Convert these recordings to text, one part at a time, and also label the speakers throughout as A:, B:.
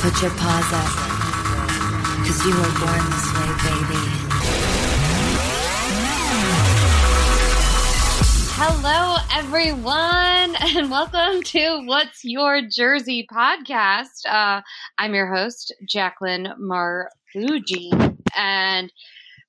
A: Put your paws up. Cause you were born this way, baby.
B: Hello, everyone, and welcome to What's Your Jersey podcast. Uh, I'm your host, Jacqueline Marfuji, and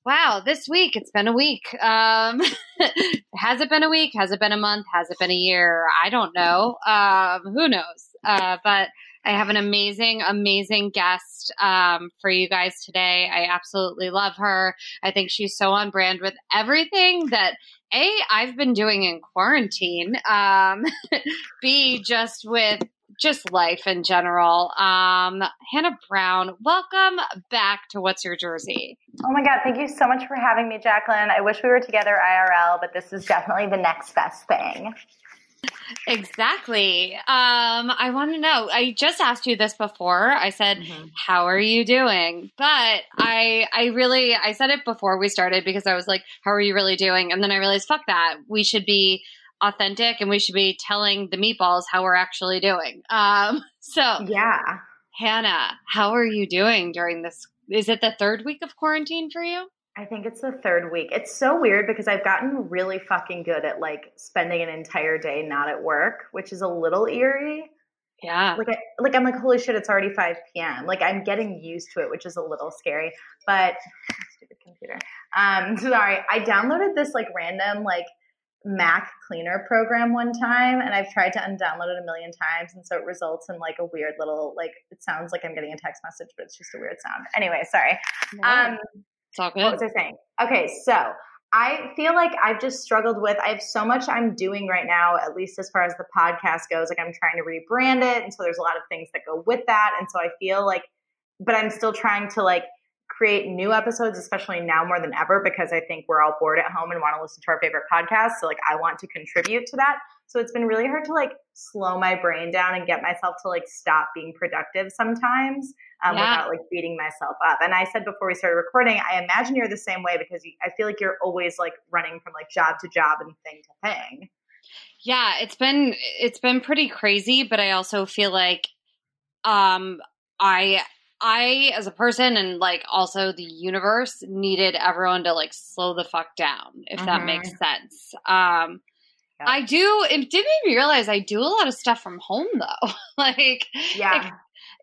B: wow, this week it's been a week. Um, has it been a week? Has it been a month? Has it been a year? I don't know. Um, who knows? Uh, but I have an amazing, amazing guest um, for you guys today. I absolutely love her. I think she's so on brand with everything that a I've been doing in quarantine. Um, B just with just life in general. Um, Hannah Brown, welcome back to What's Your Jersey.
C: Oh my God, thank you so much for having me, Jacqueline. I wish we were together IRL, but this is definitely the next best thing.
B: Exactly. Um, I want to know. I just asked you this before. I said, mm-hmm. "How are you doing?" But I, I really, I said it before we started because I was like, "How are you really doing?" And then I realized, fuck that. We should be authentic and we should be telling the meatballs how we're actually doing. Um, so
C: yeah,
B: Hannah, how are you doing during this? Is it the third week of quarantine for you?
C: I think it's the third week. It's so weird because I've gotten really fucking good at like spending an entire day not at work, which is a little eerie.
B: Yeah.
C: Like I, like I'm like holy shit, it's already 5 p.m. Like I'm getting used to it, which is a little scary. But stupid computer. Um sorry, I downloaded this like random like Mac cleaner program one time and I've tried to undownload it a million times and so it results in like a weird little like it sounds like I'm getting a text message but it's just a weird sound. Anyway, sorry.
B: No. Um it's all good.
C: What was I saying? Okay, so I feel like I've just struggled with. I have so much I'm doing right now, at least as far as the podcast goes. Like I'm trying to rebrand it, and so there's a lot of things that go with that. And so I feel like, but I'm still trying to like create new episodes, especially now more than ever, because I think we're all bored at home and want to listen to our favorite podcasts. So like I want to contribute to that. So it's been really hard to like slow my brain down and get myself to like stop being productive sometimes um, yeah. without like beating myself up. And I said before we started recording, I imagine you're the same way because you, I feel like you're always like running from like job to job and thing to thing.
B: Yeah, it's been it's been pretty crazy, but I also feel like um I I as a person and like also the universe needed everyone to like slow the fuck down if mm-hmm. that makes sense. Um yeah. I do. It did make me realize I do a lot of stuff from home though. like,
C: yeah,
B: it,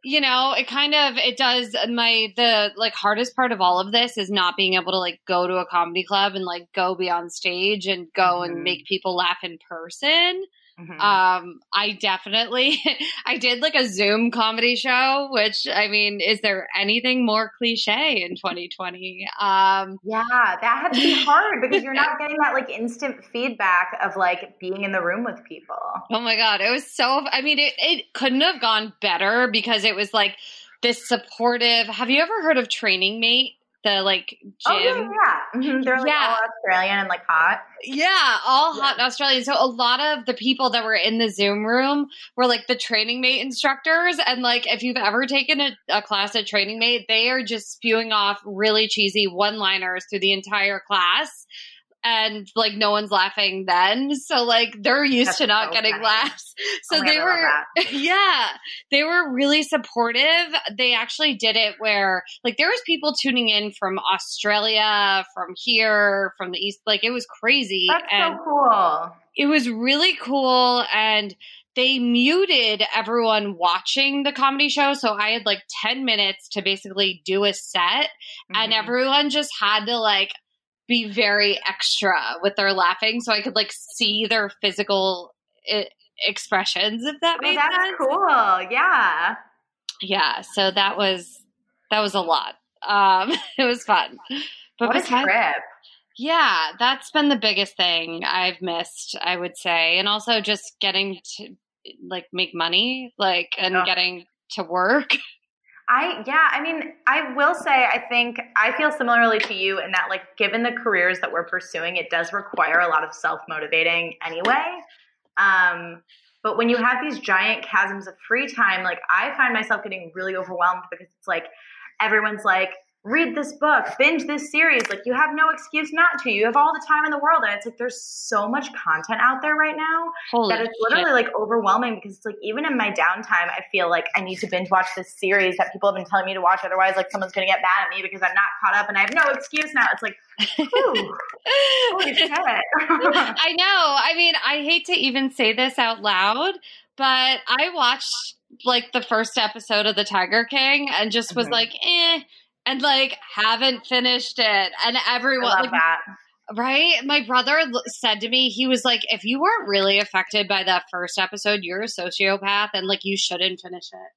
B: you know, it kind of it does. My the like hardest part of all of this is not being able to like go to a comedy club and like go be on stage and go mm-hmm. and make people laugh in person. Mm-hmm. Um, I definitely, I did like a Zoom comedy show, which I mean, is there anything more cliche in 2020? Um,
C: yeah, that had to be hard because you're not getting that like instant feedback of like being in the room with people.
B: Oh my God. It was so, I mean, it, it couldn't have gone better because it was like, this supportive. Have you ever heard of Training Mate? The like gym. Oh,
C: yeah, yeah. Mm-hmm. They're like yeah. all Australian and like hot.
B: Yeah, all yeah. hot Australian. So a lot of the people that were in the Zoom room were like the training mate instructors. And like if you've ever taken a, a class at training mate, they are just spewing off really cheesy one liners through the entire class and like no one's laughing then. So like they're used That's to not so getting funny. laughs. So oh they were yeah, they were really supportive. They actually did it where like there was people tuning in from Australia, from here, from the east. Like it was crazy.
C: That's and so cool.
B: It was really cool and they muted everyone watching the comedy show. So I had like 10 minutes to basically do a set, mm-hmm. and everyone just had to like be very extra with their laughing so I could like see their physical I- expressions if that oh, made
C: that's
B: sense.
C: cool. Yeah.
B: Yeah, so that was that was a lot. Um it was fun.
C: But what a trip.
B: Yeah, that's been the biggest thing I've missed, I would say. And also just getting to like make money, like and oh. getting to work.
C: I yeah, I mean, I will say I think I feel similarly to you in that like given the careers that we're pursuing, it does require a lot of self-motivating anyway. Um, but when you have these giant chasms of free time, like I find myself getting really overwhelmed because it's like everyone's like read this book, binge this series. Like you have no excuse not to. You have all the time in the world. And it's like there's so much content out there right now
B: Holy
C: that it's literally
B: shit.
C: like overwhelming because it's like even in my downtime, I feel like I need to binge watch this series that people have been telling me to watch. Otherwise, like someone's gonna get mad at me because I'm not caught up and I have no excuse now. It's like, holy shit.
B: I know. I mean, I hate to even say this out loud, but I watched like the first episode of The Tiger King and just was
C: Mhm.
B: like, eh, and like haven't finished it. And everyone, like,
C: that.
B: right? My brother said to me, he was like, if you weren't really affected by that first episode, you're a sociopath and like you shouldn't finish it.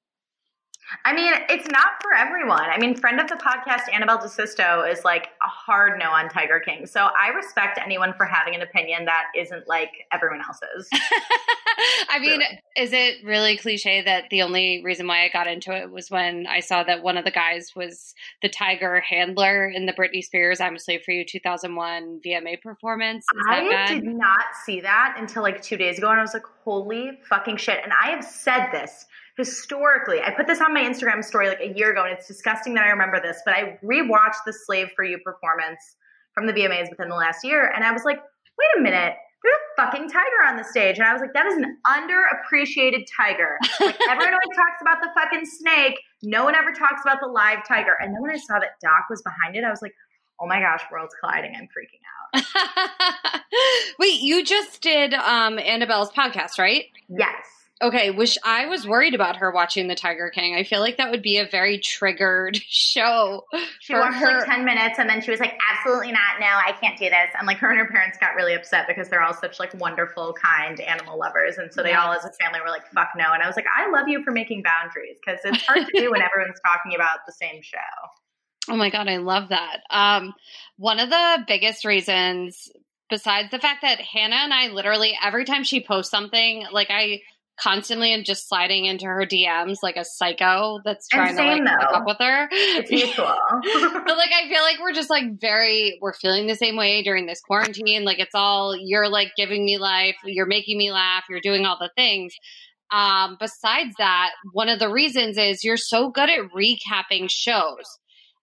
C: I mean, it's not for everyone. I mean, friend of the podcast, Annabelle DeSisto, is like a hard no on Tiger King. So I respect anyone for having an opinion that isn't like everyone else's.
B: I mean,
C: Really.
B: is it really cliche that the only reason why I got into it was when I saw that one of the guys was the tiger handler in the Britney Spears "I'm a Slave for You" 2001 VMA performance?
C: I did not see that until like two days ago, and I was like, holy fucking shit. And I have said this historically. I put this on my Instagram story like a year ago, and it's disgusting that I remember this, but I rewatched the Slave for You performance from the VMAs within the last year, and I was like, wait a minute. There's a fucking tiger on the stage. And I was like, that is an underappreciated tiger. Like, everyone always talks about the fucking snake. No one ever talks about the live tiger. And then when I saw that Doc was behind it, I was like, oh my gosh, worlds colliding. I'm freaking out.
B: Wait, you just did um, Annabelle's podcast, right?
C: Yes.
B: Okay, wish I was worried about her watching The Tiger King. I feel like that would be a very triggered show.
C: She watched
B: her.
C: like 10 minutes and then she was like, absolutely not. No, I can't do this. And like her and her parents got really upset because they're all such like wonderful, kind animal lovers. And so they all as a family were like, fuck no. And I was like, I love you for making boundaries because it's hard to do when everyone's talking about the same show.
B: Oh my god, I love that. Um, one of the biggest reasons, besides the fact that Hannah and I literally every time she posts something, like I constantly am just sliding into her DMs like a psycho that's trying to like hook up with her.
C: It's mutual.
B: but like I feel like we're just like very we're feeling the same way during this quarantine. Like it's all you're like giving me life, you're making me laugh, you're doing all the things. Um, besides that, one of the reasons is you're so good at recapping shows.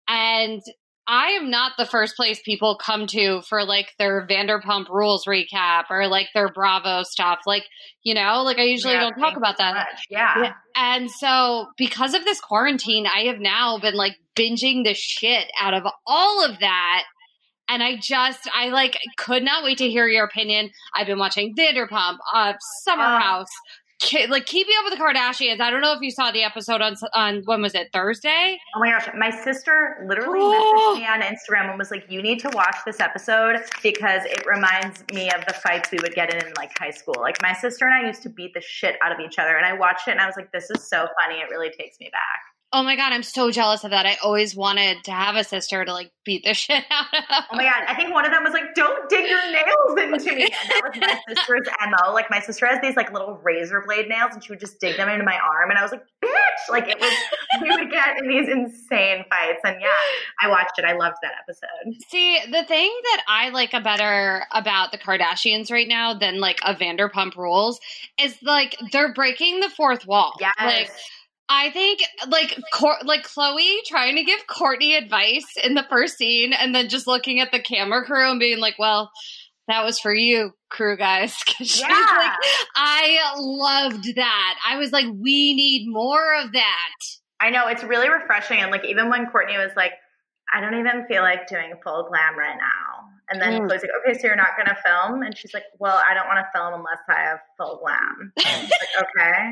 B: And I am not the first place people come to for like their Vanderpump Rules recap or like their Bravo stuff. Like, you know, like I usually
C: Yeah,
B: don't talk about that.
C: Yeah.
B: And so, because of this quarantine, I have now been like binging the shit out of all of that. And I just, I like could not wait to hear your opinion. I've been watching Vanderpump, uh, Summer
C: Oh.
B: House, like Keeping Up with the Kardashians. I don't know if you saw the episode on on when was it Thursday?
C: Oh my gosh, my sister literally
B: Oh.
C: messaged me on Instagram and was like, "You need to watch this episode because it reminds me of the fights we would get in in like high school. Like my sister and I used to beat the shit out of each other, and I watched it and I was like, this is so funny. It really takes me back."
B: Oh my god, I'm so jealous of that. I always wanted to have a sister to like beat the shit out of.
C: Oh my god, I think one of them was like, "Don't dig your nails into me," and that was my sister's mo. Like my sister has these like little razor blade nails, and she would just dig them into my arm, and I was like, "Bitch!" Like it was. we would get in these insane fights, and yeah, I watched it. I loved that episode.
B: See, the thing that I like a better about the Kardashians right now than like a Vanderpump Rules is like they're breaking the fourth wall.
C: Yes.
B: Like I think like Cor- like Khloé trying to give Kourtney advice in the first scene and then just looking at the camera crew and being like, "Well, that was for you, crew guys." she's
C: Yeah.
B: like, I loved that. I was like, "We need more of that."
C: I know it's really refreshing, and like even when Kourtney was like, "I don't even feel like doing full glam right now," and then
B: Mm.
C: Khloé's like, "Okay, so you're not going to film?" And she's like, "Well, I don't want to film unless I have full glam." Like, okay.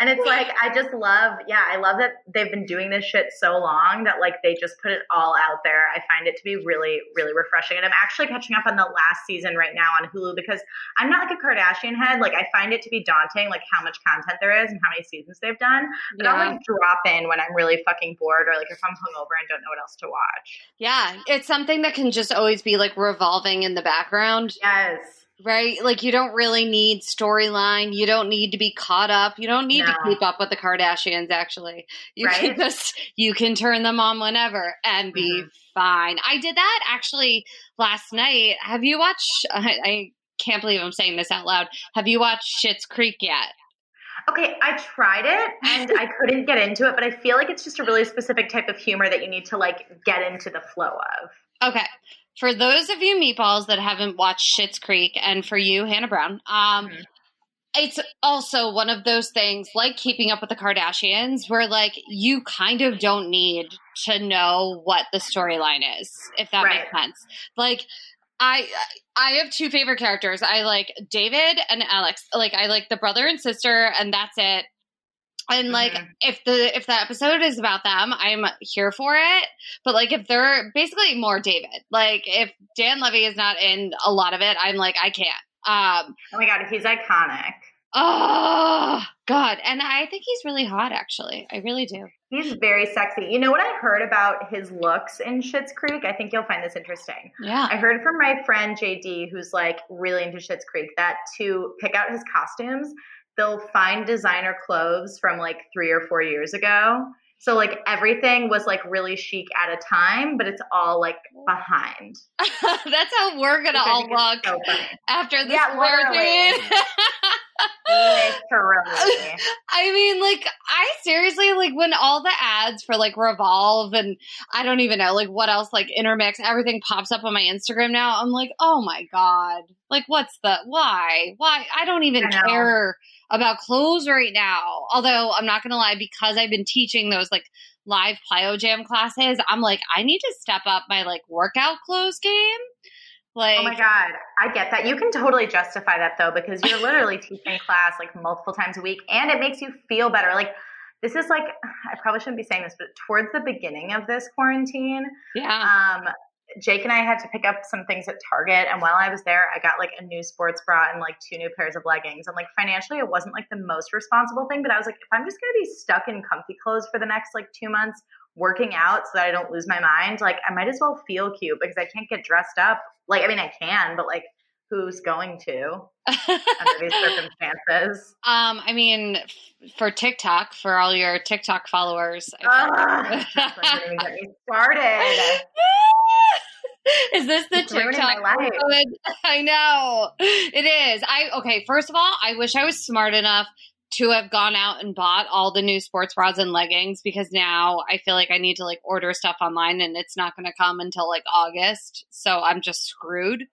C: And it's like I just love, yeah, I love that they've been doing this shit so long that like they just put it all out there. I find it to be really, really refreshing. And I'm actually catching up on the last season right now on Hulu because I'm not like a Kardashian head. Like I find it to be daunting, like how much content there is and how many seasons they've done. But I'll like drop in when I'm really fucking bored or like if I'm hungover and don't know what else to watch.
B: Yeah, it's something that can just always be like revolving in the background,
C: Yes.
B: Right? Like you don't really need storyline. You don't need to be caught up. You don't need to keep up with the Kardashians. Actually, you can just you can turn them on whenever and be
C: Mhm.
B: fine. I did that actually last night. Have you watched? I, I can't believe I'm saying this out loud. Have you watched Schitt's Creek yet?
C: Okay, I tried it and I couldn't get into it, but I feel like it's just a really specific type of humor that you need to like get into the flow of.
B: Okay. For those of you meatballs that haven't watched Schitt's Creek, and for you, Hannah Brown, um,
C: Mhm.
B: it's also one of those things like keeping up with the Kardashians, where like you kind of don't need to know what the storyline is, if that makes sense. Like, I I have two favorite characters. I like David and Alex. Like I like the brother and sister, and that's it. And like
C: Mhm.
B: if the if the episode is about them, I'm here for it. But like if they're basically more David, like if Dan Levy is not in a lot of it, I'm like I can't. Um,
C: Oh my god, he's iconic.
B: oh God, and I think he's really hot. Actually, I really do.
C: He's very sexy. You know what I heard about his looks in Schitt's Creek? I think you'll find this interesting.
B: Yeah.
C: I heard from my friend JD, who's like really into Schitt's Creek, that to pick out his costumes, they'll find designer clothes from like three or four years ago. So like everything was like really chic at a time, but it's all like behind.
B: That's how we're gonna all look
C: so
B: after this
C: Yeah,
B: quarantine.
C: Literally.
B: I mean, like, I seriously, like, when all the ads for, like, Revolve and I don't even know, like, what else, like, Intermix, everything pops up on my Instagram now, I'm like, oh my God. Like, what's the, why? Why? I don't even
C: I
B: care about clothes right now. Although, I'm not going to lie, because I've been teaching those, like, live plyo jam classes, I'm like, I need to step up my, like, workout clothes game. Like,
C: Oh my god, I get that. You can totally justify that though because you're literally teaching class like multiple times a week and it makes you feel better. Like this is like I probably shouldn't be saying this, but towards the beginning of this quarantine,
B: yeah.
C: um Jake and I had to pick up some things at Target and while I was there, I got like a new sports bra and like two new pairs of leggings. And like financially it wasn't like the most responsible thing, but I was like if I'm just going to be stuck in comfy clothes for the next like 2 months working out so that I don't lose my mind, like I might as well feel cute because I can't get dressed up. Like I mean I can, but like who's going to under these circumstances?
B: Um, I mean, f- for TikTok, for all your TikTok followers, I
C: Ugh, don't get me started.
B: is this the
C: It's
B: TikTok?
C: my life.
B: I know it is. I okay. First of all, I wish I was smart enough to have gone out and bought all the new sports bras and leggings because now I feel like I need to like order stuff online and it's not going to come until like August. So I'm just screwed.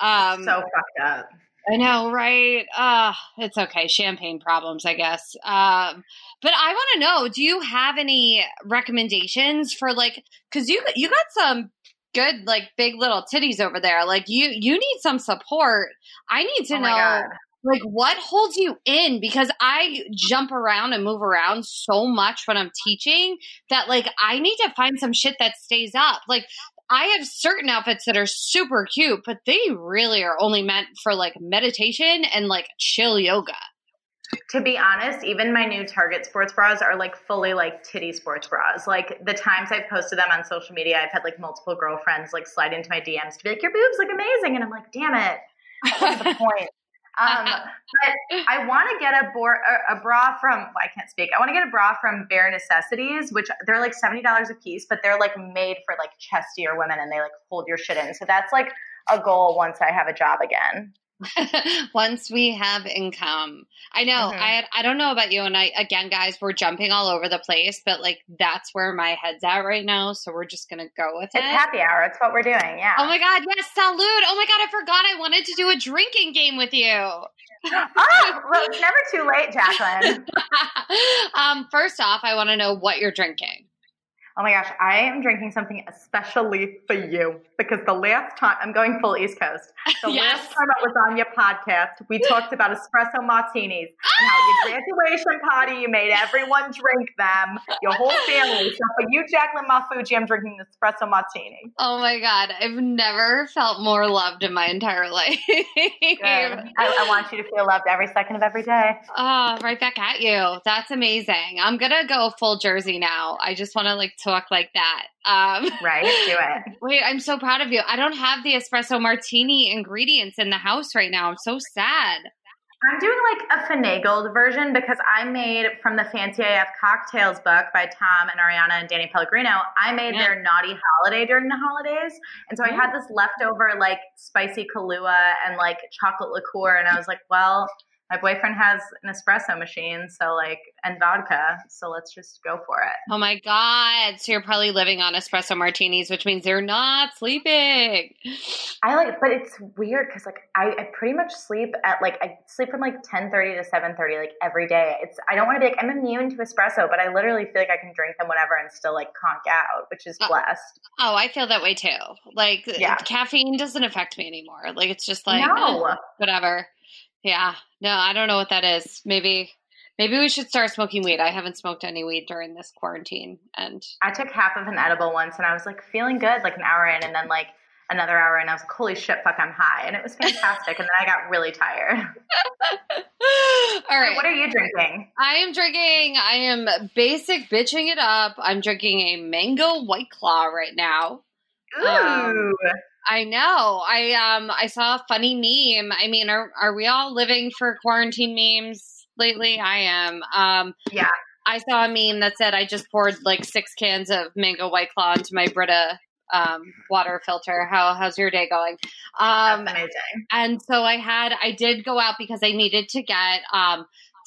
B: Um,
C: so fucked up.
B: I know, right? Uh, it's okay. Champagne problems, I guess. Um, but I want to know, do you have any recommendations for like, cause you, you got some good, like big little titties over there. Like you, you need some support. I need to
C: Oh
B: know,
C: god.
B: Like what holds you in because I jump around and move around so much when I'm teaching that like I need to find some shit that stays up. Like I have certain outfits that are super cute, but they really are only meant for like meditation and like chill yoga.
C: To be honest, even my new Target sports bras are like fully like titty sports bras. Like the times I've posted them on social media, I've had like multiple girlfriends like slide into my DMs to be like, "Your boobs look amazing," and I'm like, "Damn it, the point." Um, but I want to get a, bor- a, a bra from, well, I can't speak. I want to get a bra from Bare Necessities, which they're like $70 a piece, but they're like made for like chestier women and they like hold your shit in. So that's like a goal once I have a job again.
B: Once we have income. I know. I I don't know about you and I again guys, we're jumping all over the place, but like that's where my head's at right now, so we're just going to go with
C: It's
B: it.
C: It's happy hour. It's what we're doing. Yeah.
B: Oh my god, yes, salute. Oh my god, I forgot I wanted to do a drinking game with you.
C: oh, well, it's never too late, Jacqueline.
B: um, first off, I want to know what you're drinking.
C: Oh my gosh, I am drinking something especially for you because the last time I'm going full East Coast. The
B: Yes.
C: last time I was on your podcast, we talked about espresso martinis and how your ah! graduation party you made everyone drink them, your whole family. So for you, Jacqueline Mafuji, I'm drinking an espresso martini.
B: Oh my god, I've never felt more loved in my entire life.
C: I, I want you to feel loved every second of every day.
B: Oh, right back at you. That's amazing. I'm gonna go full Jersey now. I just want to like talk like that. Um,
C: Right? Do it.
B: wait, I'm so proud of you. I don't have the espresso martini ingredients in the house right now. I'm so sad.
C: I'm doing like a finagled version because I made from the Fancy AF Cocktails book by Tom and Ariana and Danny Pellegrino. I made
B: Yeah.
C: their naughty holiday during the holidays. And so I had this leftover like spicy Kahlua and like chocolate liqueur. And I was like, well, my boyfriend has an espresso machine, so like, and vodka. So let's just go for it.
B: Oh my God. So you're probably living on espresso martinis, which means you're not sleeping.
C: I like, but it's weird because like I, I pretty much sleep at like I sleep from like ten thirty to seven thirty like every day. It's I don't want to be like I'm immune to espresso, but I literally feel like I can drink them whenever and still like conk out, which is
B: Oh.
C: blessed.
B: Oh, I feel that way too. Like
C: Yeah.
B: caffeine doesn't affect me anymore. Like it's just like,
C: no,
B: eh, whatever. Yeah. No, I don't know what that is. Maybe maybe we should start smoking weed. I haven't smoked any weed during this quarantine and
C: I took half of an edible once and I was like feeling good like an hour in, and then like another hour and I was like, holy shit, fuck, I'm high, and it was fantastic. and then I got really tired.
B: All right.
C: What are you drinking?
B: I am drinking I am basic bitching it up. I'm drinking a mango white claw right now.
C: Ooh,
B: Um, I know. I um I saw a funny meme. I mean, are are we all living for quarantine memes lately? I am. Um
C: yeah.
B: I saw a meme that said I just poured like six cans of mango white claw into my Brita um water filter. How how's your day going? Um
C: amazing.
B: and so I had I did go out because I needed to get um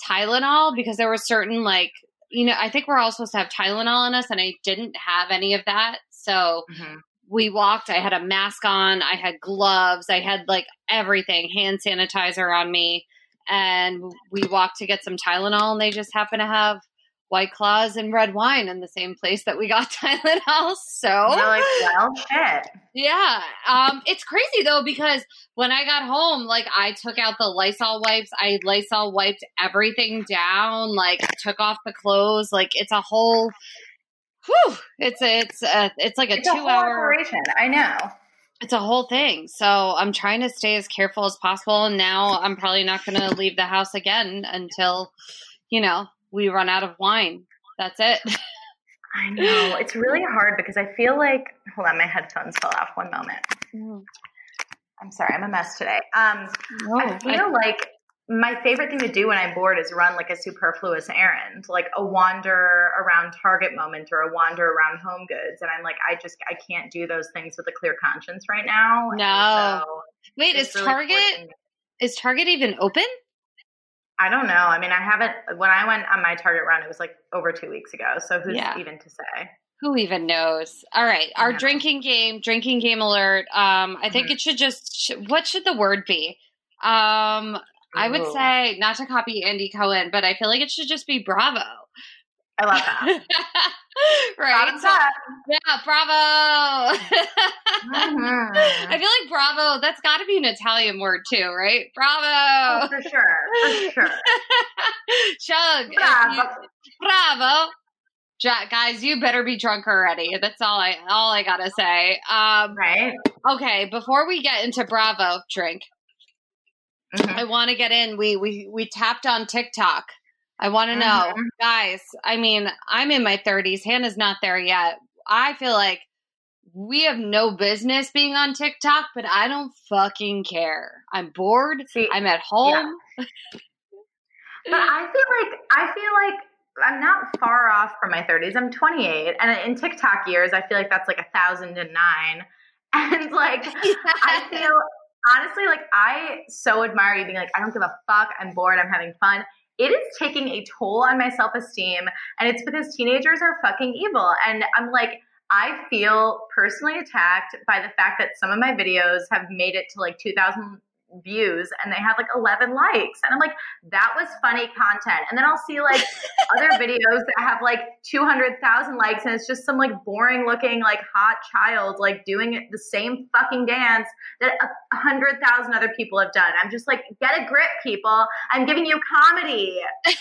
B: Tylenol because there were certain like you know, I think we're all supposed to have Tylenol in us and I didn't have any of that. So
C: Mhm.
B: We walked. I had a mask on. I had gloves. I had like everything, hand sanitizer on me. And we walked to get some Tylenol, and they just happened to have White Claws and red wine in the same place that we got Tylenol. So
C: like, well, shit.
B: yeah, um, it's crazy though because when I got home, like I took out the Lysol wipes. I Lysol wiped everything down. Like took off the clothes. Like it's a whole. Whew, it's a, it's a, it's like a
C: It's a
B: two
C: whole
B: hour
C: operation. I know.
B: it's a whole thing. So I'm trying to stay as careful as possible. And now I'm probably not going to leave the house again until, you know, we run out of wine. That's it.
C: I know. It's really hard because I feel like hold on, my headphones fell off. One moment. I'm sorry, I'm a mess today. Um, I feel like my favorite thing to do when I'm bored is run like a superfluous errand, like a wander around Target moment or a wander around Home Goods, and I'm like, I just I can't do those things with a clear conscience right now.
B: No.
C: so
B: Wait, is
C: really
B: Target is Target even open?
C: I don't know. I mean, I haven't. When I went on my Target run, it was like over two weeks ago. So who's
B: Yeah.
C: even to say?
B: Who even knows? All right, our drinking game, drinking game alert. Um, I think
C: Mhm.
B: it should just. sh- What should the word be? Um, I would say not to copy Andy Cohen, but I feel like it should just be Bravo.
C: I love that.
B: right? So- yeah, Bravo.
C: Mhm.
B: I feel like Bravo. That's got to be an Italian word too, right?
C: Oh,
B: Bravo.
C: for sure, for sure.
B: Chug.
C: Bravo.
B: you- Bravo. Guys, you better be drunk already. That's all I all I gotta say. Um,
C: Right?
B: okay, before we get into Bravo drink,
C: Mhm.
B: I want to get in. We we we tapped on TikTok. I want to know,
C: Mhm.
B: guys. I mean, I'm in my 30s. Hannah's not there yet. I feel like we have no business being on TikTok, but I don't fucking care. I'm bored.
C: See,
B: I'm at home.
C: But I feel like I feel like I'm not far off from my 30s. I'm 28, and in TikTok years, I feel like that's like a thousand and nine. And like, I feel honestly like I so admire you being like, I don't give a fuck. I'm bored. I'm having fun. It is taking a toll on my self esteem, and it's because teenagers are fucking evil. And I'm like. I feel personally attacked by the fact that some of my videos have made it to like 2,000 views and they have like 11 likes. And I'm like, that was funny content. And then I'll see like other videos that have like 200,000 likes and it's just some like boring looking like hot child like doing the same fucking dance that a 100,000 other people have done. I'm just like, get a grip, people. I'm giving you comedy.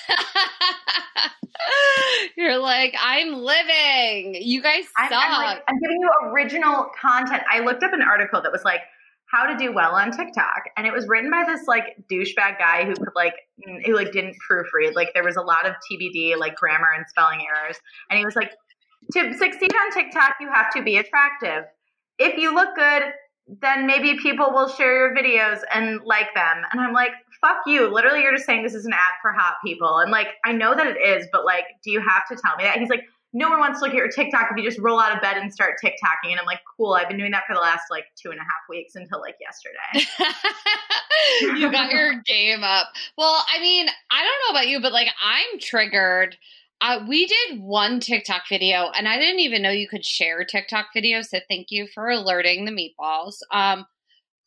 B: You're like, I'm living. You guys
C: I'm,
B: suck.
C: I'm, like, I'm giving you original content. I looked up an article that was like, how to do well on TikTok. And it was written by this like douchebag guy who could like mm, who like didn't proofread. Like there was a lot of TBD like grammar and spelling errors. And he was like, to succeed on TikTok, you have to be attractive. If you look good, then maybe people will share your videos and like them. And I'm like, fuck you. Literally, you're just saying this is an app for hot people. And like, I know that it is, but like, do you have to tell me that? He's like, no one wants to look at your TikTok if you just roll out of bed and start TikToking. And I'm like, cool. I've been doing that for the last like two and a half weeks until like yesterday.
B: you got your game up. Well, I mean, I don't know about you, but like I'm triggered. Uh, we did one TikTok video, and I didn't even know you could share TikTok videos. So thank you for alerting the meatballs. Um,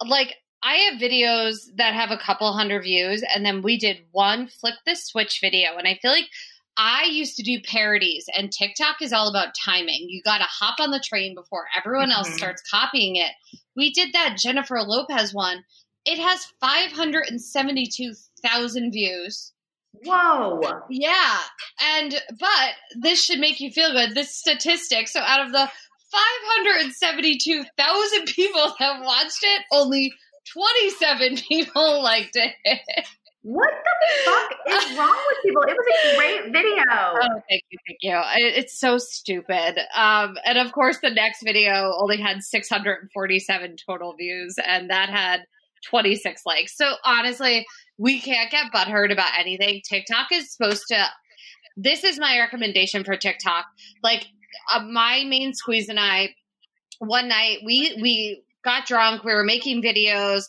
B: like I have videos that have a couple hundred views, and then we did one flip the switch video, and I feel like I used to do parodies, and TikTok is all about timing. You got to hop on the train before everyone else
C: Mhm.
B: starts copying it. We did that Jennifer Lopez one. It has 572,000 views.
C: Whoa.
B: Yeah. And, but this should make you feel good. This statistic. So out of the 572,000 people that watched it, only 27 people liked it.
C: What the fuck is wrong with people? It was a great video.
B: Oh, thank you, thank you. It's so stupid. Um, and of course, the next video only had 647 total views, and that had 26 likes. So honestly, we can't get butthurt about anything. TikTok is supposed to. This is my recommendation for TikTok. Like uh, my main squeeze and I, one night we we got drunk. We were making videos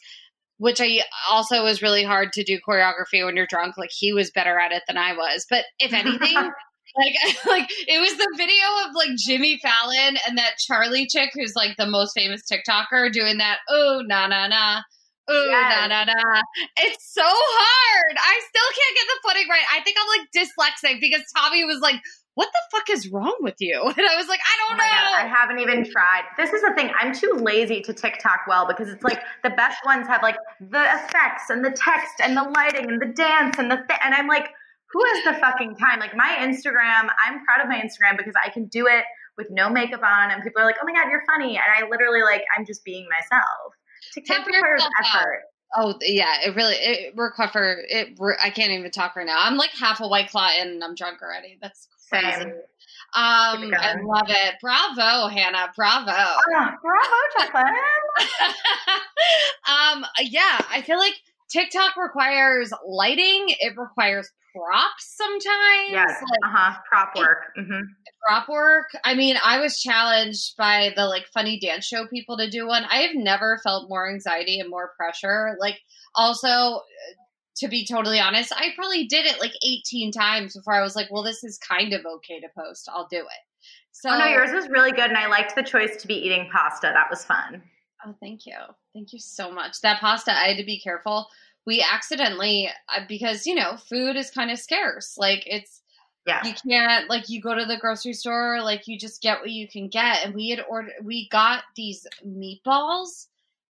B: which I also was really hard to do choreography when you're drunk. Like he was better at it than I was. But if anything, like like it was the video of like Jimmy Fallon and that Charli chick who's like the most famous TikToker doing that oh na na na. Oh
C: Yes.
B: na na na! It's so hard. I still can't get the footing right. I think I'm like dyslexic because Tommy was like, "What the fuck is wrong with you?" And I was like, "I
C: Oh
B: don't
C: my
B: know."
C: God, I haven't even tried. This is the thing. I'm too lazy to TikTok well because it's like the best ones have like the effects and the text and the lighting and the dance and the thing. And I'm like, who has the fucking time? Like my Instagram, I'm proud of my Instagram because I can do it with no makeup on and people are like, oh my God, you're funny. And I literally like, I'm just being myself. TikTok requires
B: yourself out.
C: effort.
B: Oh yeah, it really it require it. I can't even talk right now. I'm like half a white claw in and I'm drunk already. That's.
C: Same.
B: Um, I love it. Bravo, Hannah. Bravo.
C: Oh, bravo, Jacqueline.
B: um, yeah, I feel like TikTok requires lighting. It requires props sometimes.
C: Yes.
B: Like,
C: Uh huh. Prop work. hmm
B: prop work. I mean, I was challenged by the like funny dance show people to do one. I have never felt more anxiety and more pressure. Like, also, uh, to be totally honest, I probably did it like 18 times before I was like, well, this is kind of okay to post. I'll do it. So,
C: Oh no, yours was really good, and I liked the choice to be eating pasta. That was fun.
B: Oh, thank you. Thank you so much. That pasta, I had to be careful. We accidentally, uh, because, you know, food is kind of scarce. Like, it's,
C: Yeah.
B: you can't like you go to the grocery store like you just get what you can get and we had ordered we got these meatballs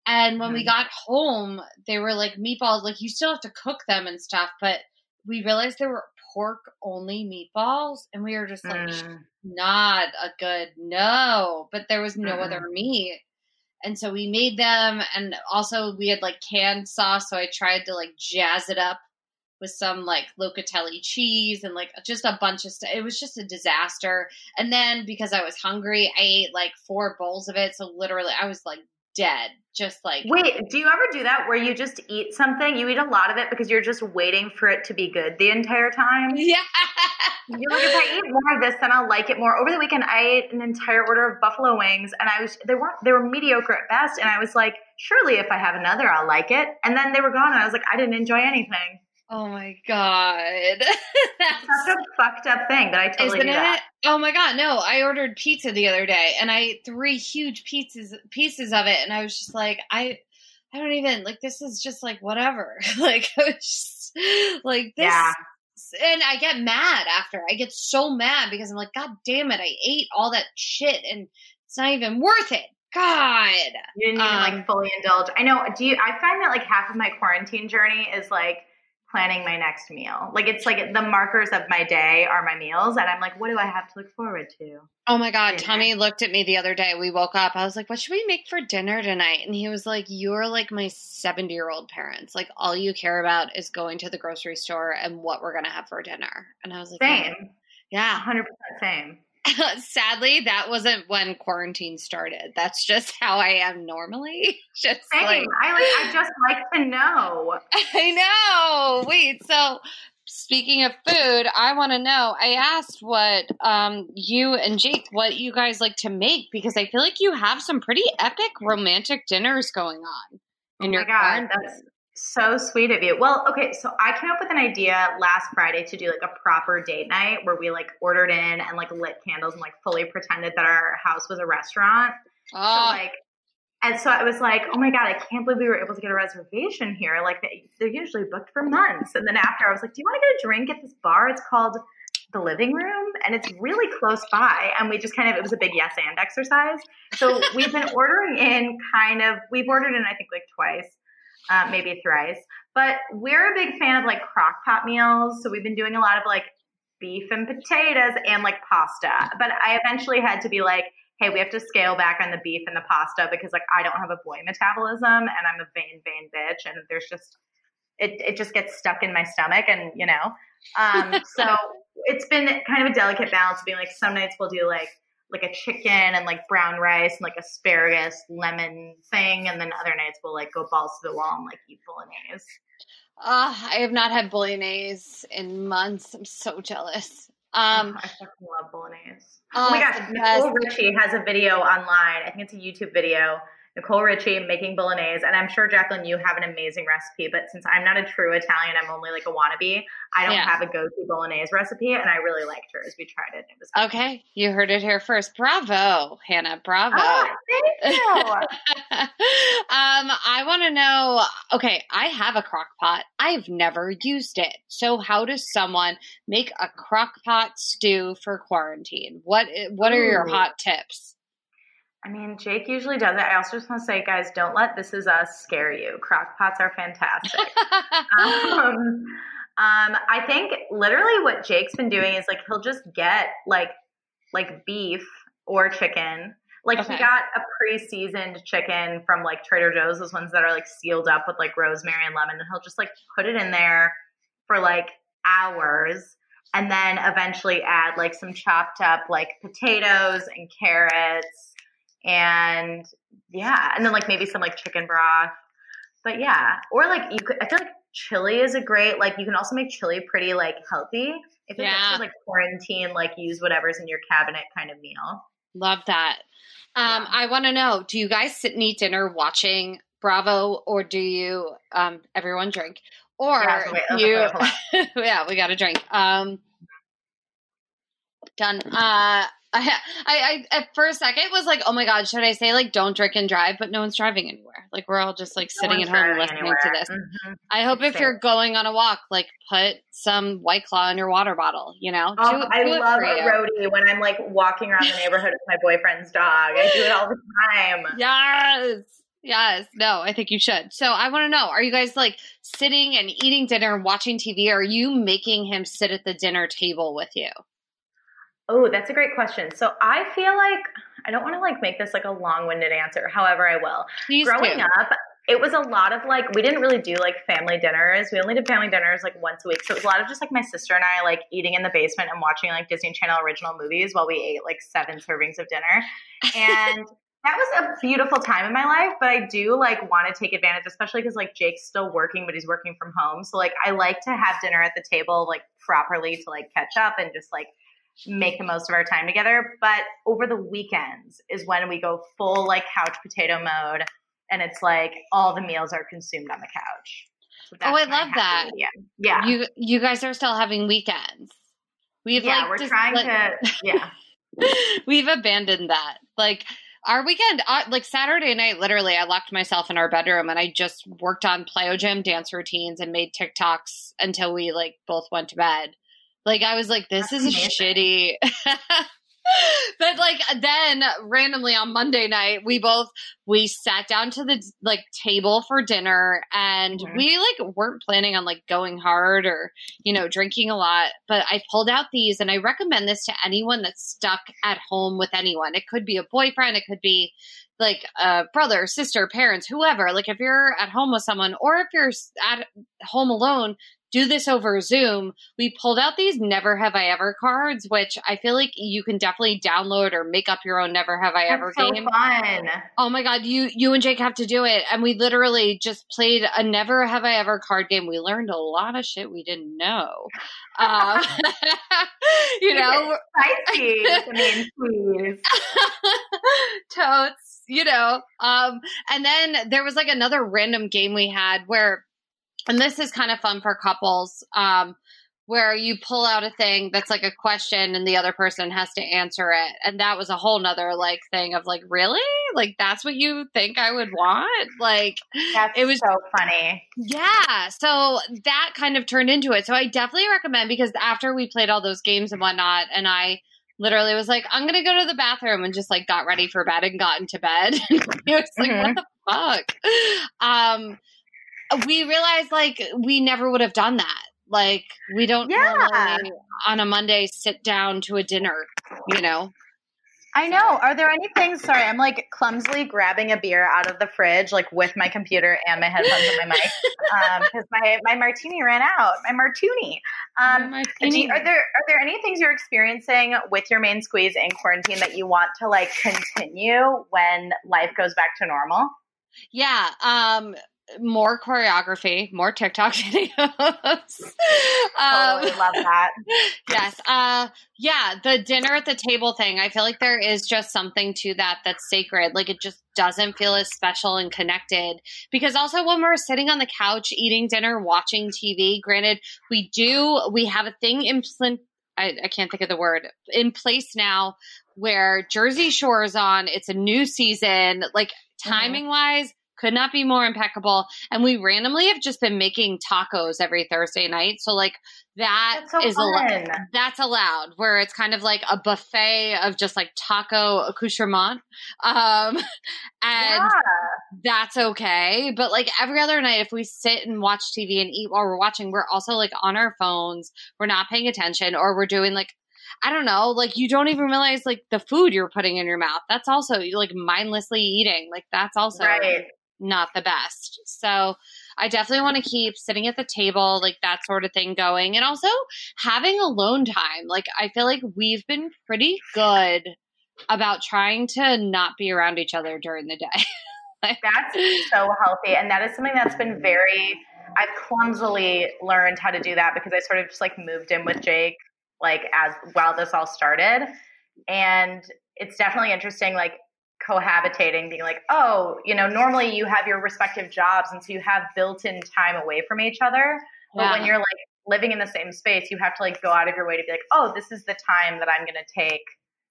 B: and when we got home they were like meatballs like you still have to cook them and stuff but we realized they were pork only meatballs and we were just like
C: Mm.
B: not a good no but there was no other meat. And so we made them and also we had like canned sauce so i tried to like jazz it up with some like locatelli cheese and like just a bunch of stuff it was just a disaster. And then because i was hungry i ate like four bowls of it so literally i was like dead just like
C: Wait, do you ever do that where you just eat something? You eat a lot of it because you're just waiting for it to be good the entire time?
B: yeah
C: You're like, if I eat more of this, then I'll like it more. Over the weekend, I ate an entire order of buffalo wings, and I was they weren't they were mediocre at best, and I was like, surely if I have another, I'll like it. And then they were gone, and I was like, I didn't enjoy anything.
B: Oh my god That's
C: Such a fucked up thing that I totally
B: Isn't it? Oh my god, no! I ordered pizza the other day, and I ate three huge pizzas pieces of it, and I was just like, I, I don't even like. This is just like whatever. like I was just like this,
C: Yeah.
B: and I get mad after. I get so mad because I'm like, God damn it! I ate all that shit, and it's not even worth it. God.
C: You didn't even
B: Um,
C: like fully indulge. I know. Do you? I find that like half of my quarantine journey is like planning my next meal. Like it's like the markers of my day are my meals, and I'm like, what do I have to look forward to?
B: Oh my God.
C: Yeah.
B: Tommy looked at me the other day. We woke up. I was like, what should we make for dinner tonight? And he was like, you're like my 70 year old parents. Like, all you care about is going to the grocery store and what we're going to have for dinner. And I was like,
C: Same,
B: yeah.
C: hundred percent same.
B: Sadly, that wasn't when quarantine started. That's just how I am normally. Just
C: Same.
B: like,
C: I like. I just like to know.
B: I know. Wait, so Speaking of food, I want to know. I asked what um, you and Jake, what you guys like to make, because I feel like you have some pretty epic romantic dinners going on in
C: oh
B: your
C: God, that's so sweet of you. Well, okay, so I came up with an idea last Friday to do like a proper date night where we like ordered in and like lit candles and like fully pretended that our house was a restaurant.
B: Oh,
C: So ah. like, and so I was like, oh my god, I can't believe we were able to get a reservation here. Like they, they're usually booked for months. And then after, I was like, do you want to get a drink at this bar? It's called the Living Room, and it's really close by. And we just kind of it was a big yes and exercise. So we've been ordering in kind of we've ordered in I think like twice. Uh, maybe thrice, but we're a big fan of like crock pot meals. So we've been doing a lot of like beef and potatoes and like pasta. But I eventually had to be like, hey, we have to scale back on the beef and the pasta because like I don't have a boy metabolism and I'm a vain, vain bitch. And there's just, it, it just gets stuck in my stomach and, you know, um, so it's been kind of a delicate balance being like some nights we'll do like, like a chicken and like brown rice and like asparagus lemon thing. And then other nights we'll like go balls to the wall and like eat bolognese.
B: uh, I have not had bolognese in months. I'm so jealous. Um,
C: I fucking love bolognese.
B: oh,
C: Oh my gosh,
B: the
C: Nicole. Richie has a video online. I think it's a YouTube video. Nicole Richie making bolognese, and I'm sure Jacqueline, you have an amazing recipe. But since I'm not a true Italian, I'm only like a wannabe. I don't
B: Yeah.
C: have a go-to bolognese recipe, and I really liked hers. We tried it. and It was
B: Okay, you heard it here first. Bravo, Hannah. Bravo.
C: Oh, thank you.
B: um, I want to know. Okay, I have a crock pot. I've never used it. So, how does someone make a crock pot stew for quarantine? What What are your
C: Ooh.
B: hot tips?
C: I mean, Jake usually does it. I also just want to say, guys, don't let this is us scare you. Crock pots are fantastic. um, um, I think literally what Jake's been doing is like he'll just get like like beef or chicken. Like
B: Okay.
C: he got a pre-seasoned chicken from like Trader Joe's, those ones that are like sealed up with like rosemary and lemon, and he'll just like put it in there for like hours and then eventually add like some chopped up like potatoes and carrots and yeah, and then like maybe some like chicken broth. But yeah, or like you could. I feel like chili is a great like you can also make chili pretty like healthy. I feel like
B: Yeah.
C: that's like quarantine, like use whatever's in your cabinet kind of meal.
B: Love that. Um, I want to know: Do you guys sit and eat dinner watching Bravo, or do you um, everyone drink? Or
C: Yeah, wait,
B: you?
C: wait,
B: yeah, we got to drink. Um, done. Uh, I, I, I, at first second was like, oh my god, should I say like don't drink and drive? But no one's driving anywhere. Like we're all just like sitting at home listening
C: anywhere.
B: to this.
C: Mhm.
B: I hope if
C: Same.
B: you're going on a walk, like put some White Claw in your water bottle. You know,
C: Oh,
B: do,
C: I
B: do it
C: love a
B: you.
C: roadie when I'm like walking around the neighborhood with my boyfriend's dog. I do it all the time.
B: Yes. Yes. No, I think you should. So I want to know, are you guys like sitting and eating dinner and watching TV? Or are you making him sit at the dinner table with you?
C: Oh, that's a great question. So I feel like I don't want to like make this like a long-winded answer. However, I will.
B: Please
C: Growing
B: do.
C: up, it was a lot of like we didn't really do like family dinners. We only did family dinners like once a week. So it was a lot of just like my sister and I like eating in the basement and watching like Disney Channel original movies while we ate like seven servings of dinner. And that was a beautiful time in my life, but I do like want to take advantage, especially because like Jake's still working, but he's working from home. So like I like to have dinner at the table like properly to like catch up and just like make the most of our time together. But over the weekends is when we go full like couch potato mode and it's like all the meals are consumed on the couch. So
B: Oh, I love that.
C: medium. Yeah.
B: You you guys are still having weekends. We've
C: yeah,
B: like
C: we're
B: just,
C: trying
B: like-
C: to yeah.
B: we've abandoned that. Like our weekend, uh, like Saturday night, literally, I locked myself in our bedroom and I just worked on plyo gym dance routines and made TikToks until we like both went to bed. Like I was like, this
C: That's
B: is
C: amazing.
B: shitty. but like then randomly on Monday night, we both we sat down to the like table for dinner and
C: Mhm.
B: we like weren't planning on like going hard or you know drinking a lot but i pulled out these and i recommend this to anyone that's stuck at home with anyone it could be a boyfriend it could be like a brother sister parents whoever like if you're at home with someone or if you're at home alone do this over Zoom, we pulled out these never have I ever cards, which I feel like you can definitely download or make up your own never have I
C: That's
B: ever
C: so
B: game.
C: fun.
B: Oh my god, you you and Jake have to do it. And we literally just played a never have I ever card game. We learned a lot of shit we didn't know. Um, you know,
C: Spicy. I mean, please.
B: totes, you know. Um, and then there was like another random game we had where, and this is kind of fun for couples, um, where you pull out a thing that's like a question and the other person has to answer it. And that was a whole nother like thing of like, really? Like, that's what you think I would want? Like,
C: That's
B: It was-
C: so funny.
B: yeah. So that kind of turned into it. So I definitely recommend because after we played all those games and whatnot, and I literally was like, I'm gonna go to the bathroom and just like got ready for bed and got into bed. it was like,
C: Mhm.
B: what the fuck? Um we realized like we never would have done that. Like we don't
C: Yeah.
B: normally on a Monday sit down to a dinner, you know.
C: I know. Are there any things? Sorry, I'm like clumsily grabbing a beer out of the fridge, like with my computer and my headphones and my mic, because my my martini ran out. My martini. Um,
B: My
C: do you- are there are there any things you're experiencing with your main squeeze in quarantine that you want to like continue when life goes back to normal?
B: Yeah, um more choreography, more TikTok videos. um,
C: Totally love that.
B: yes. Uh yeah, the dinner at the table thing. I feel like there is just something to that that's sacred. Like it just doesn't feel as special and connected. Because also when we're sitting on the couch eating dinner, watching TV, granted, we do we have a thing in pl- I, I can't think of the word in place now where Jersey Shore is on. It's a new season. Like timing wise, could not be more impeccable. And we randomly have just been making tacos every Thursday night. So like that
C: That's so
B: is
C: fun.
B: that's allowed where it's kind of like a buffet of just like taco accoutrement. Um and
C: yeah.
B: that's okay. But like every other night, if we sit and watch TV and eat while we're watching, we're also like on our phones. We're not paying attention, or we're doing like, I don't know, like you don't even realize like the food you're putting in your mouth. That's also like mindlessly eating. Like that's also
C: Right.
B: Not the best. So I definitely want to keep sitting at the table, like that sort of thing going. And also having alone time. Like I feel like we've been pretty good about trying to not be around each other during the day.
C: like, That's so healthy. And that is something that's been very, I've clumsily learned how to do that because I sort of just like moved in with Jake, like as while this all started. And it's definitely interesting, like cohabitating, being like, oh, you know, normally you have your respective jobs. And so you have built in time away from each other. But when you're like living in the same space, you have to like go out of your way to be like, oh, this is the time that I'm going to take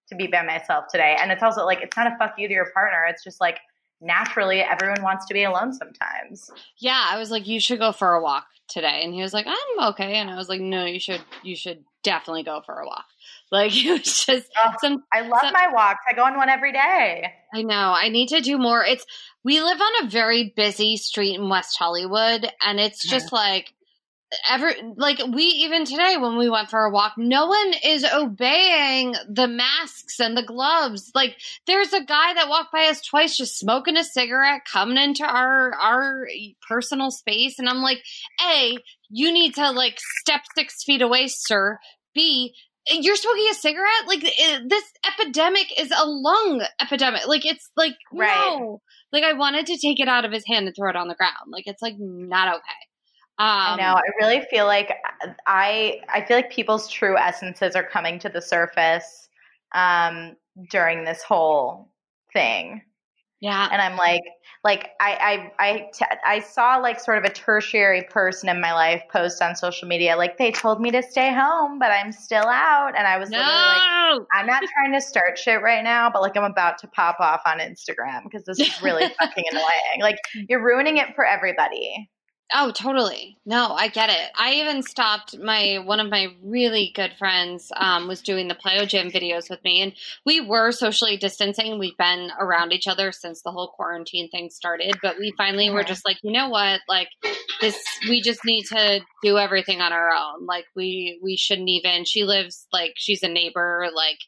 C: to be by myself today. And it's also like, it's not a fuck you to your partner. It's just like, naturally everyone wants to be alone sometimes.
B: Yeah, I was like, you should go for a walk today, and he was like, I'm okay, and I was like, no, you should, you should definitely go for a walk. Like it was just
C: Ugh.
B: some.
C: I love
B: So-
C: my walks. I go on one every day.
B: I know I need to do more. It's we live on a very busy street in West Hollywood, and it's uh-huh. just like ever like we even today when we went for a walk no one is obeying the masks and the gloves like there's a guy that walked by us twice just smoking a cigarette coming into our our personal space and i'm like a you need to like step six feet away sir b you're smoking a cigarette like i- this epidemic is a lung epidemic like it's like
C: Right.
B: no like i wanted to take it out of his hand and throw it on the ground like it's like not okay
C: I
B: um,
C: know. I really feel like I I feel like people's true essences are coming to the surface um, during this whole thing.
B: Yeah.
C: and I'm like, like I I I t- I saw like sort of a tertiary person in my life post on social media, like they told me to stay home, but I'm still out, and I was literally like, I'm not trying to start shit right now, but like I'm about to pop off on Instagram because this is really fucking annoying. Like you're ruining it for everybody.
B: Oh, totally. No, I get it. I even stopped my one of my really good friends um, was doing the plyo jam videos with me, and we were socially distancing. We've been around each other since the whole quarantine thing started, but we finally were just like, you know what, like this, we just need to do everything on our own. Like we we shouldn't even. She lives like she's a neighbor, like.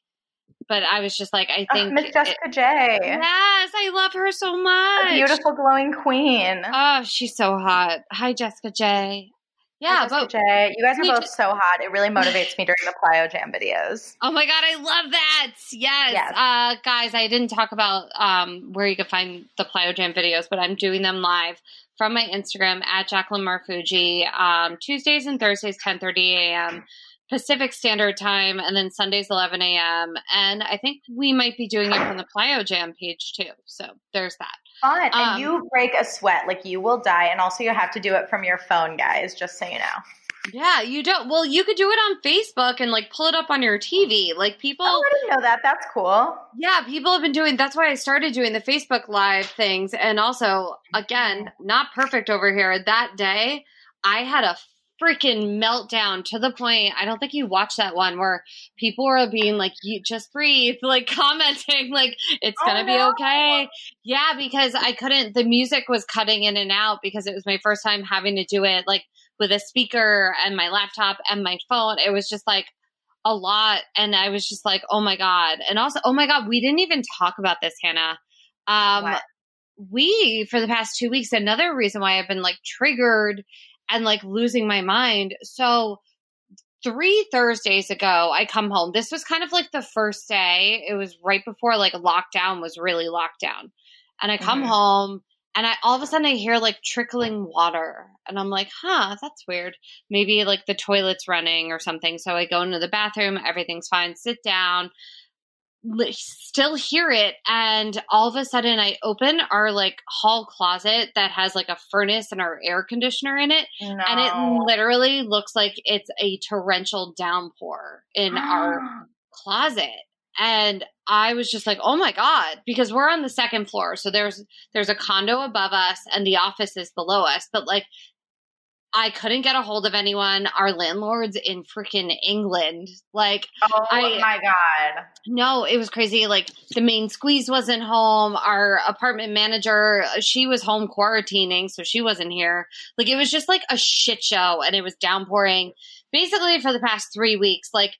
B: But I was just like, I
C: Oh,
B: think.
C: Miss
B: it-
C: Jessica J,
B: yes, I love her so
C: a
B: much.
C: beautiful glowing queen.
B: Oh, she's so hot. Hi, Jessica J. Yeah,
C: Jessica
B: but
C: J. You guys are both
B: just-
C: so hot. It really motivates me during the plyo jam videos.
B: Oh my god, I love that. Yes.
C: Yes.
B: Uh guys, I didn't talk about um where you can find the Plyo Jam videos, but I'm doing them live from my Instagram at Jacqueline Marfuji, um, Tuesdays and Thursdays, 10:30 a.m. Pacific Standard Time, and then Sundays 11 a.m. And I think we might be doing it from the Plyo Jam page too. So there's that.
C: Fun.
B: Um,
C: and you break a sweat, like you will die. And also, you have to do it from your phone, guys, just so you know.
B: Yeah, you don't. Well, you could do it on Facebook and like pull it up on your TV. Like people.
C: Oh, I didn't know that. That's cool.
B: Yeah, people have been doing that's why I started doing the Facebook live things and also again, not perfect over here. That day, I had a freaking meltdown to the point I don't think you watched that one where people were being like you just breathe, like commenting like it's
C: Oh,
B: going to be
C: no.
B: okay. Yeah, because I couldn't the music was cutting in and out because it was my first time having to do it like with a speaker and my laptop and my phone. It was just like a lot and i was just like oh my god and also oh my god we didn't even talk about this hannah um
C: What?
B: we for the past two weeks another reason why i've been like triggered and like losing my mind so three thursdays ago i come home this was kind of like the first day it was right before like lockdown was really locked down and i come
C: Mhm.
B: home and I all of a sudden I hear like trickling water, and I'm like, "Huh, that's weird. Maybe like the toilet's running or something." So I go into the bathroom, everything's fine. Sit down, still hear it, and all of a sudden I open our like hall closet that has like a furnace and our air conditioner in it,
C: No.
B: and it literally looks like it's a torrential downpour in our closet and i was just like oh my god because we're on the second floor so there's there's a condo above us and the office is below us but like i couldn't get a hold of anyone our landlord's in freaking england like
C: Oh
B: I-
C: my god.
B: no, it was crazy. Like the main squeeze wasn't home. Our apartment manager, she was home quarantining, so she wasn't here. Like it was just like a shit show and it was downpouring basically for the past three weeks. Like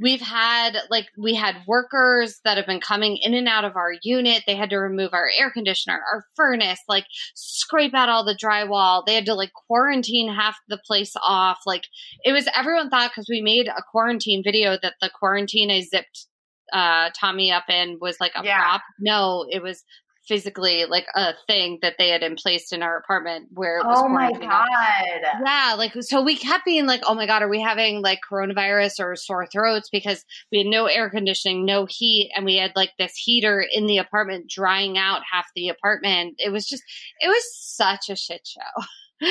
B: we've had like we had workers that have been coming in and out of our unit. They had to remove our air conditioner, our furnace, like scrape out all the drywall. They had to like quarantine half the place off. Like it was everyone thought because we made a quarantine video that the quarantine I zipped uh Tommy up in was like a
C: Yeah.
B: prop. No, it was physically like a thing that they had in place in our apartment where it was
C: Oh my
B: out.
C: god.
B: Yeah, like so we kept being like, oh my god, are we having like coronavirus or sore throats because we had no air conditioning, no heat, and we had like this heater in the apartment drying out half the apartment. It was just, it was such a shit show.
C: Oh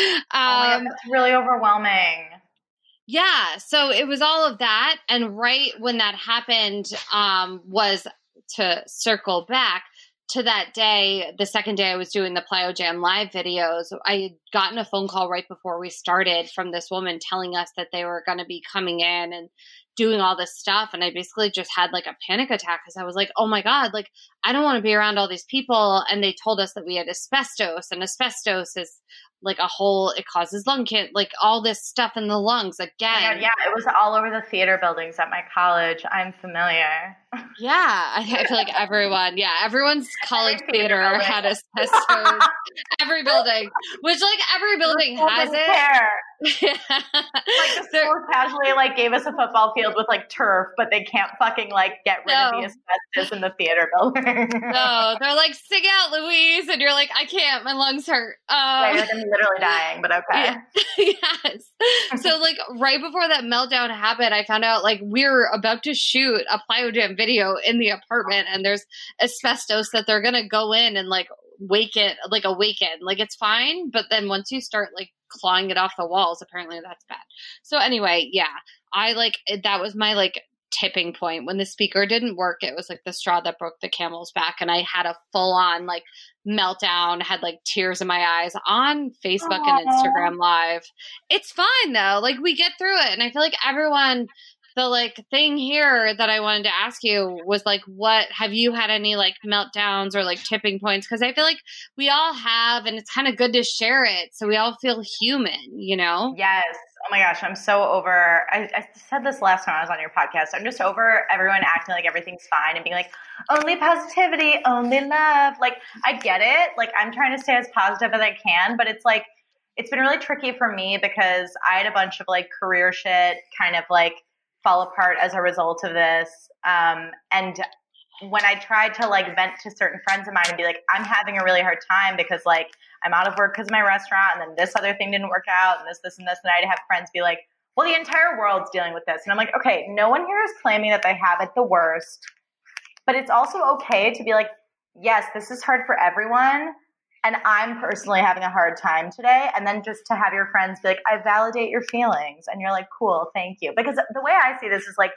B: Um,
C: that's really overwhelming.
B: yeah, so it was all of that, and right when that happened, um, was to circle back to that day, the second day I was doing the Plyo Jam live videos. I had gotten a phone call right before we started from this woman telling us that they were going to be coming in and doing all this stuff, and I basically just had like a panic attack because I was like, "Oh my god!" Like I don't want to be around all these people, and they told us that we had asbestos, and asbestos is like a whole it causes lung cancer like all this stuff in the lungs
C: Oh
B: again
C: God, yeah, it was all over the theater buildings at my college. I'm familiar.
B: Yeah, I, I feel like everyone, yeah, everyone's college
C: theater
B: had asbestos. every building, which like every building has it.
C: care.
B: Yeah.
C: Like the school casually like gave us a football field with like turf, but they can't fucking like get rid of the asbestos in the theater building.
B: no, they're like, sing out, Louise, and you're like, I can't, my lungs hurt. Um,
C: literally dying, but okay.
B: Yeah. yes. So like right before that meltdown happened, I found out like we are about to shoot a plyo jam video in the apartment and there's asbestos that they're gonna go in and like wake it like awaken. Like it's fine, but then once you start like clawing it off the walls, apparently that's bad. So anyway, yeah. I like that was my like tipping point. When the speaker didn't work it was like the straw that broke the camel's back and i had a full on like meltdown had like tears in my eyes on facebook and instagram live. It's fine though. Like we get through it and i feel like everyone the like thing here that i wanted to ask you was like what have you had any like meltdowns or like tipping points? Because i feel like we all have and it's kind of good to share it so we all feel human you know?
C: Yes. Oh my gosh, I'm so over. I, I said this last time I was on your podcast. I'm just over everyone acting like everything's fine and being like, only positivity, only love. Like, I get it. Like, I'm trying to stay as positive as I can, but it's like, it's been really tricky for me because I had a bunch of like career shit kind of like fall apart as a result of this. Um, and when I tried to like vent to certain friends of mine and be like, I'm having a really hard time because like I'm out of work because of my restaurant and then this other thing didn't work out and this, this, and this. And I'd have friends be like, well, the entire world's dealing with this. And I'm like, okay, no one here is claiming that they have it the worst. But it's also okay to be like, yes, this is hard for everyone. And I'm personally having a hard time today. And then just to have your friends be like, I validate your feelings. And you're like, cool, thank you. Because the way I see this is like,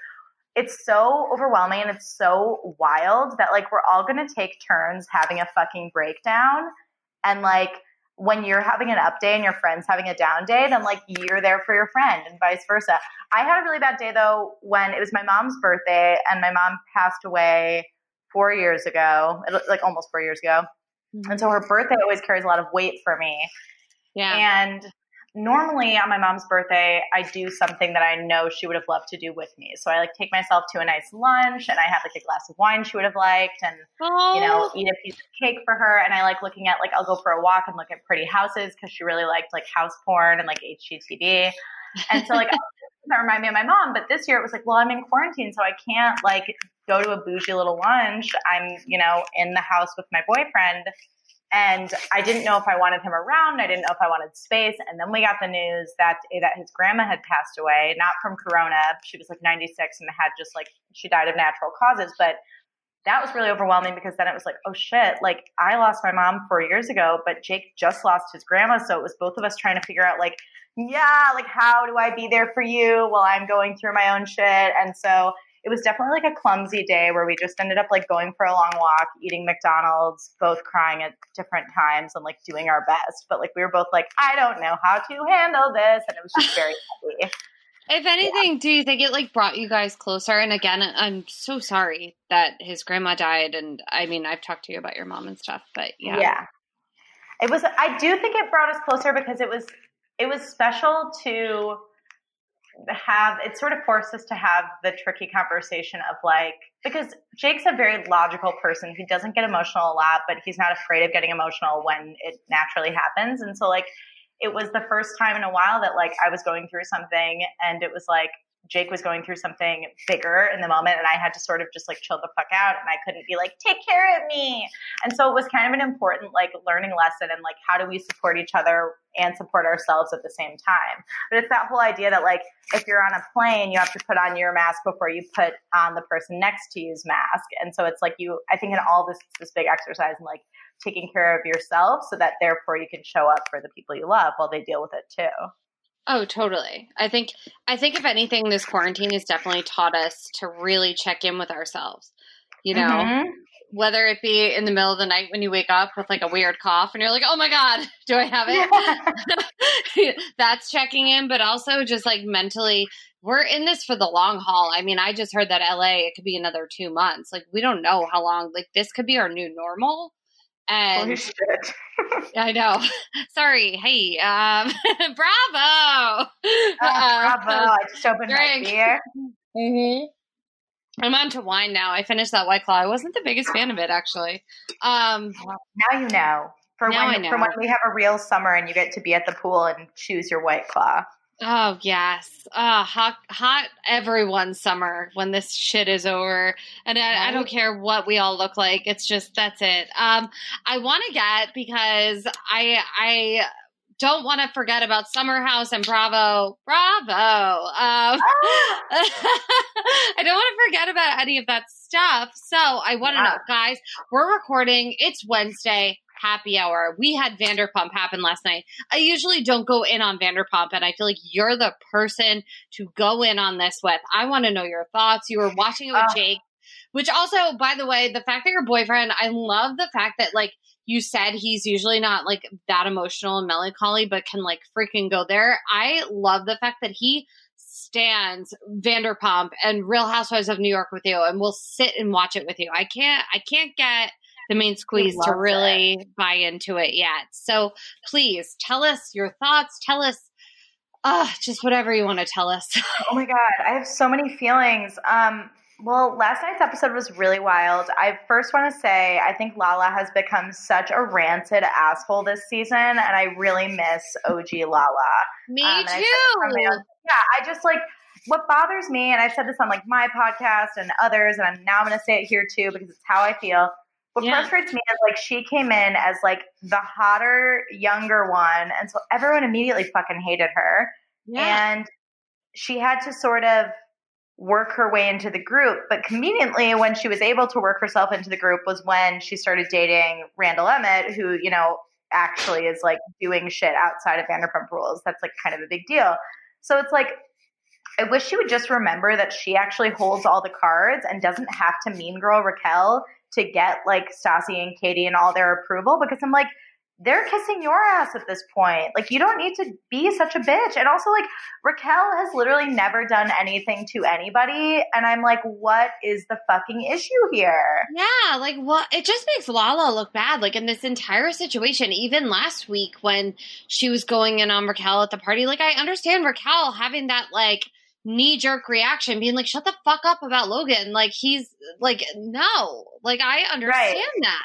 C: it's so overwhelming and it's so wild that like we're all going to take turns having a fucking breakdown. And like, when you're having an up day and your friend's having a down day, then like you're there for your friend and vice versa. I had a really bad day though when it was my mom's birthday and my mom passed away four years ago, like almost four years ago. Mm-hmm. And so her birthday always carries a lot of weight for me.
B: Yeah.
C: And normally on my mom's birthday, I do something that I know she would have loved to do with me. So I like take myself to a nice lunch and I have like a glass of wine she would have liked and, you know, eat a piece of cake for her. And I like looking at like, I'll go for a walk and look at pretty houses because she really liked like house porn and like HGTV. And so like, that remind me of my mom. But this year it was like, well, I'm in quarantine, so I can't like go to a bougie little lunch. I'm, you know, in the house with my boyfriend. And I didn't know if I wanted him around. I didn't know if I wanted space. And then we got the news that that his grandma had passed away, not from corona. She was like 96 and had just like she died of natural causes. But that was really overwhelming because then it was like, oh shit, like I lost my mom four years ago, but Jake just lost his grandma. So it was both of us trying to figure out like, yeah, like how do I be there for you while I'm going through my own shit? And so it was definitely like a clumsy day where we just ended up like going for a long walk, eating McDonald's, both crying at different times and like doing our best. But like we were both like, I don't know how to handle this. And it was just very heavy.
B: If anything, yeah. do you think it like brought you guys closer? And again, I'm so sorry that his grandma died. And I mean, I've talked to you about your mom and stuff, but yeah.
C: Yeah. It was, I do think it brought us closer because it was, it was special to have it sort of forced us to have the tricky conversation of like because Jake's a very logical person. He doesn't get emotional a lot, but he's not afraid of getting emotional when it naturally happens. And so like it was the first time in a while that like I was going through something and it was like Jake was going through something bigger in the moment and I had to sort of just like chill the fuck out and I couldn't be like, take care of me. And so it was kind of an important like learning lesson and like how do we support each other and support ourselves at the same time. But it's that whole idea that like if you're on a plane, you have to put on your mask before you put on the person next to you's mask. And so it's like you I think in all this this big exercise and like taking care of yourself so that therefore you can show up for the people you love while they deal with it too.
B: Oh, totally. I think I think if anything, this quarantine has definitely taught us to really check in with ourselves. You know, mm-hmm. whether it be in the middle of the night when you wake up with like a weird cough and you're like, "Oh my god, do I have it?" That's checking in, but also just like mentally, we're in this for the long haul. I mean, I just heard that LA it could be another two months. Like we don't know how long. Like this could be our new normal. And
C: Holy shit.
B: I know. Sorry. Hey, um, bravo.
C: Oh, uh, bravo. I just opened drink. my beer.
B: Mm-hmm. I'm on to wine now. I finished that White Claw. I wasn't the biggest fan of it, actually. Um,
C: now you know. For now when, I know. For when we have a real summer and you get to be at the pool and choose your White Claw.
B: Oh yes, uh, hot, hot everyone's summer when this shit is over, and I, I, don't care what we all look like. It's just that's it. Um, I want to get because I I don't want to forget about Summer House and Bravo, Bravo. Um! I don't want to forget about any of that stuff. So I want to yeah. know, guys. We're recording. It's Wednesday happy hour. We had Vanderpump happen last night. I usually don't go in on Vanderpump, and I feel like you're the person to go in on this with. I want to know your thoughts. You were watching it with uh, Jake, which also, by the way, the fact that your boyfriend, I love the fact that like you said he's usually not like that emotional and melancholy, but can like freaking go there. I love the fact that he stands Vanderpump and Real Housewives of New York with you and will sit and watch it with you. I can't I can't get the main squeeze to really it. buy into it yet. So please tell us your thoughts. Tell us uh, just whatever you want to tell us.
C: oh my God. I have so many feelings. Um, Well, last night's episode was really wild. I first want to say I think Lala has become such a rancid asshole this season, and I really miss OG Lala.
B: Me
C: Um, and I
B: too.
C: yeah, I just like what bothers me, and I've said this on like my podcast and others, and I'm now going to say it here too because it's how I feel. What
B: Yeah.
C: frustrates me is like she came in as like the hotter, younger one, and so everyone immediately fucking hated her
B: Yeah.
C: and she had to sort of work her way into the group. But conveniently, when she was able to work herself into the group was when she started dating Randall Emmett, who, you know, actually is like doing shit outside of Vanderpump Rules. That's like kind of a big deal. So it's like, I wish she would just remember that she actually holds all the cards and doesn't have to mean girl Raquel to get like Stassi and Katie and all their approval because I'm like, they're kissing your ass at this point. Like, you don't need to be such a bitch. And also, like, Raquel has literally never done anything to anybody. And I'm like, what is the fucking issue here?
B: Yeah, like what it just makes Lala look bad. Like in this entire situation, even last week when she was going in on Raquel at the party, like I understand Raquel having that like knee jerk reaction, being like, shut the fuck up about Logan. Like he's like, no. Like I understand that.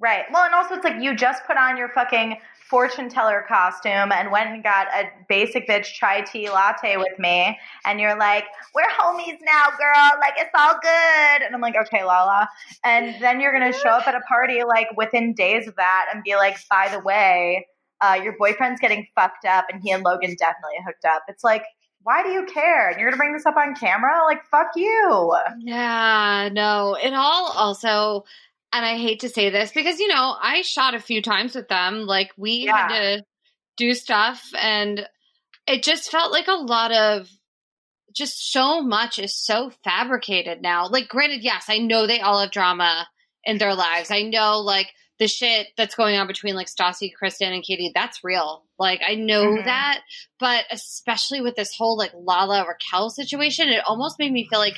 C: Right. Well, and also, it's like you just put on your fucking fortune teller costume and went and got a basic bitch chai tea latte with me. And you're like, we're homies now, girl. Like, it's all good. And I'm like, okay, Lala. And then you're going to show up at a party like within days of that and be like, by the way, uh, your boyfriend's getting fucked up and he and Logan definitely hooked up. It's like, why do you care? And you're going to bring this up on camera? Like, fuck you.
B: Yeah, no. It all also and I hate to say this because you know, I shot a few times with them. Like we had to do stuff and it just felt like a lot of just so much is so fabricated now. Like granted, yes, I know they all have drama in their lives. I know like the shit that's going on between like Stassi, Kristen, and Katie, that's real. Like I know
C: Mhm.
B: that, but especially with this whole like Lala Raquel situation, it almost made me feel like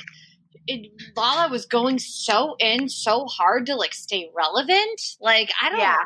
B: it, Lala was going so in so hard to like stay relevant. Like I don't
C: Yeah.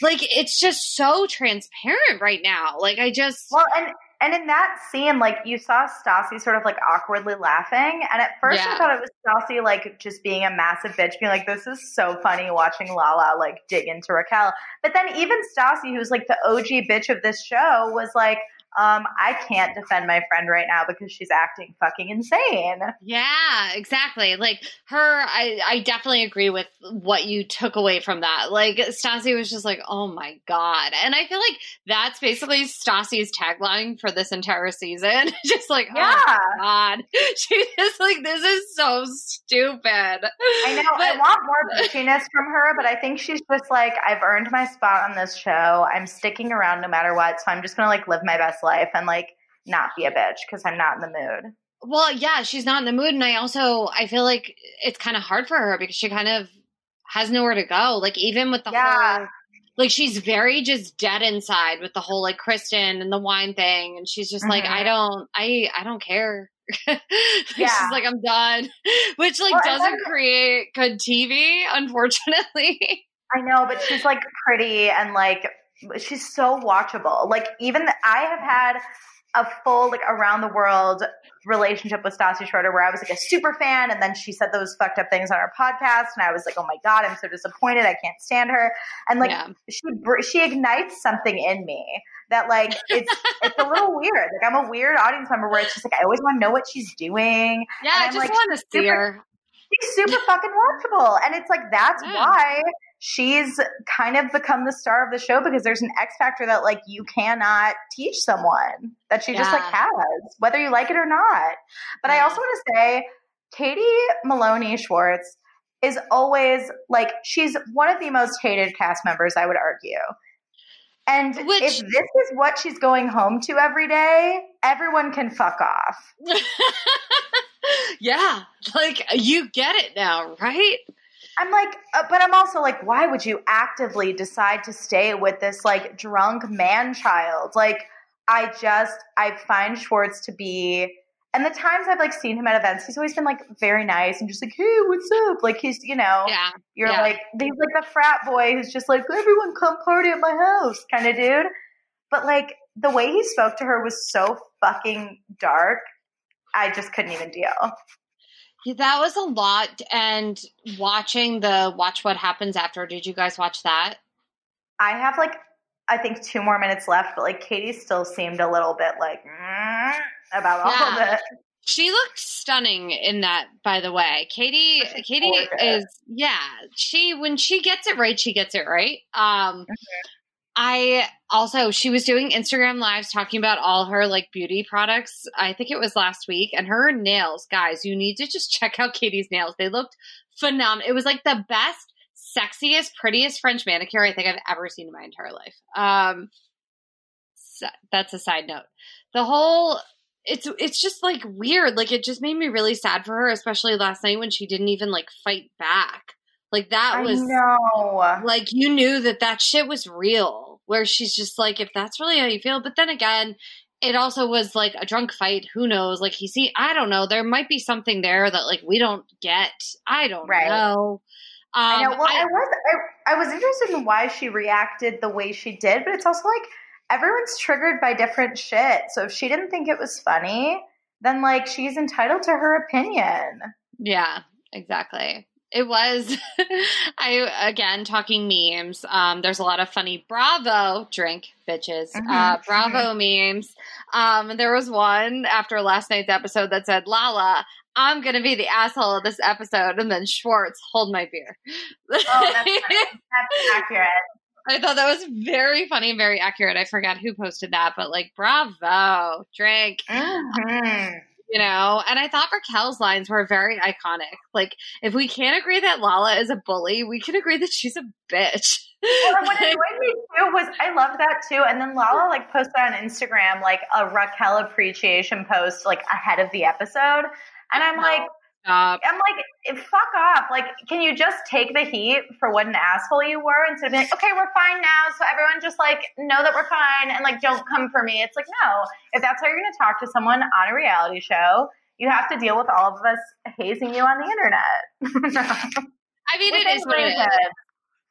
B: like it's just so transparent right now. Like I just
C: Well, and and in that scene, like you saw Stassi sort of like awkwardly laughing, and at first
B: Yeah.
C: I thought it was Stassi like just being a massive bitch, being like, "This is so funny watching Lala like dig into Raquel." But then even Stassi, who's like the OG bitch of this show, was like, um, "I can't defend my friend right now because she's acting fucking insane."
B: Yeah, exactly. Like her, I, I definitely agree with what you took away from that. Like Stassi was just like, oh my god, and I feel like that's basically Stassi's tagline for this entire season. just like, oh my god, she's just like, this is so stupid.
C: I know. I want more bitchiness from her, but I think she's just like, I've earned my spot on this show. I'm sticking around no matter what, so I'm just gonna like live my best life and like not be a bitch because I'm not in the mood.
B: Well, yeah, she's not in the mood, and I also I feel like it's kind of hard for her because she kind of has nowhere to go. Like even with the
C: Yeah.
B: whole, like she's very just dead inside with the whole like Kristen and the wine thing, and she's just like
C: Mhm.
B: I don't, I I don't care.
C: Yeah.
B: she's like I'm done, which like
C: Well,
B: doesn't
C: then-
B: create good TV, unfortunately.
C: I know, but she's like pretty and like she's so watchable. Like even the, I have had a full like around the world relationship with Stassi Schroeder where I was like a super fan and then she said those fucked up things on our podcast and I was like, "Oh my god, I'm so disappointed. I can't stand her." And like
B: yeah.
C: she br- she ignites something in me that like it's it's a little weird. Like I'm a weird audience member where it's just like I always want to know what she's doing.
B: Yeah,
C: And
B: I just
C: like,
B: want to see her.
C: She's super fucking watchable. And it's like that's
B: Yeah.
C: why she's kind of become the star of the show because there's an X factor that like you cannot teach someone that she just like has, whether you like it or not. But I also want to say Katie Maloney Schwartz is always like she's one of the most hated cast members, I would argue. And
B: Which-
C: if this is what she's going home to every day, everyone can fuck off.
B: yeah, like you get it now, right?
C: I'm like, uh, but I'm also like, why would you actively decide to stay with this like drunk man child? Like, I just, I find Schwartz to be, and the times I've like seen him at events, he's always been like very nice and just like, hey, what's up? Like, he's, you know,
B: Yeah,
C: you're
B: yeah.
C: like, he's like the frat boy who's just like, everyone come party at my house kind of dude. But like, the way he spoke to her was so fucking dark. I just couldn't even deal.
B: Yeah, that was a lot. And watching the Watch What Happens After, did you guys watch that?
C: I have like I think two more minutes left, but like Katie still seemed a little bit like mm, about all of it.
B: She looked stunning in that, by the way. Katie,
C: She's
B: Katie
C: gorgeous.
B: is, yeah. She when she gets it right, she gets it right. Um,
C: Mm-hmm.
B: I also she was doing Instagram lives talking about all her like beauty products. I think it was last week, and her nails, guys. You need to just check out Katie's nails. They looked phenomenal. It was like the best, sexiest, prettiest French manicure I think I've ever seen in my entire life. Um, so that's a side note. The whole it's it's just like weird. Like it just made me really sad for her, especially last night when she didn't even like fight back. Like that
C: I
B: was
C: know.
B: like you knew that that shit was real. Where she's just like, if that's really how you feel. But then again, it also was like a drunk fight. Who knows? Like he see, I don't know. There might be something there that like we don't get. I don't
C: Right.
B: know. Um,
C: I know. Well,
B: I-
C: I, was I, I was interested in why she reacted the way she did, but it's also like everyone's triggered by different shit. So if she didn't think it was funny, then like she's entitled to her opinion.
B: Yeah, exactly. It was I again talking memes. Um there's a lot of funny Bravo drink bitches.
C: Mhm.
B: Uh Bravo memes. Um there was one after last night's episode that said, "Lala, I'm going to be the asshole of this episode." And then Schwartz, "Hold my beer."
C: Oh, that's. That's accurate.
B: I thought that was very funny and very accurate. I forgot who posted that, but like Bravo, drink.
C: Mhm.
B: You know and i thought raquel's lines were very iconic like if we can't agree that lala is a bully we can agree that she's a bitch
C: Well, what annoyed me too was I loved that too. And then Lala like posted on Instagram like a Raquel appreciation post like ahead of the episode. And I'm like,
B: Stop.
C: I'm like, eh, fuck off. Like, can you just take the heat for what an asshole you were instead of being like, okay, we're fine now. So everyone just like know that we're fine and like don't come for me. It's like, no, if that's how you're going to talk to someone on a reality show, you have to deal with all of us hazing you on the internet.
B: i mean it is what it is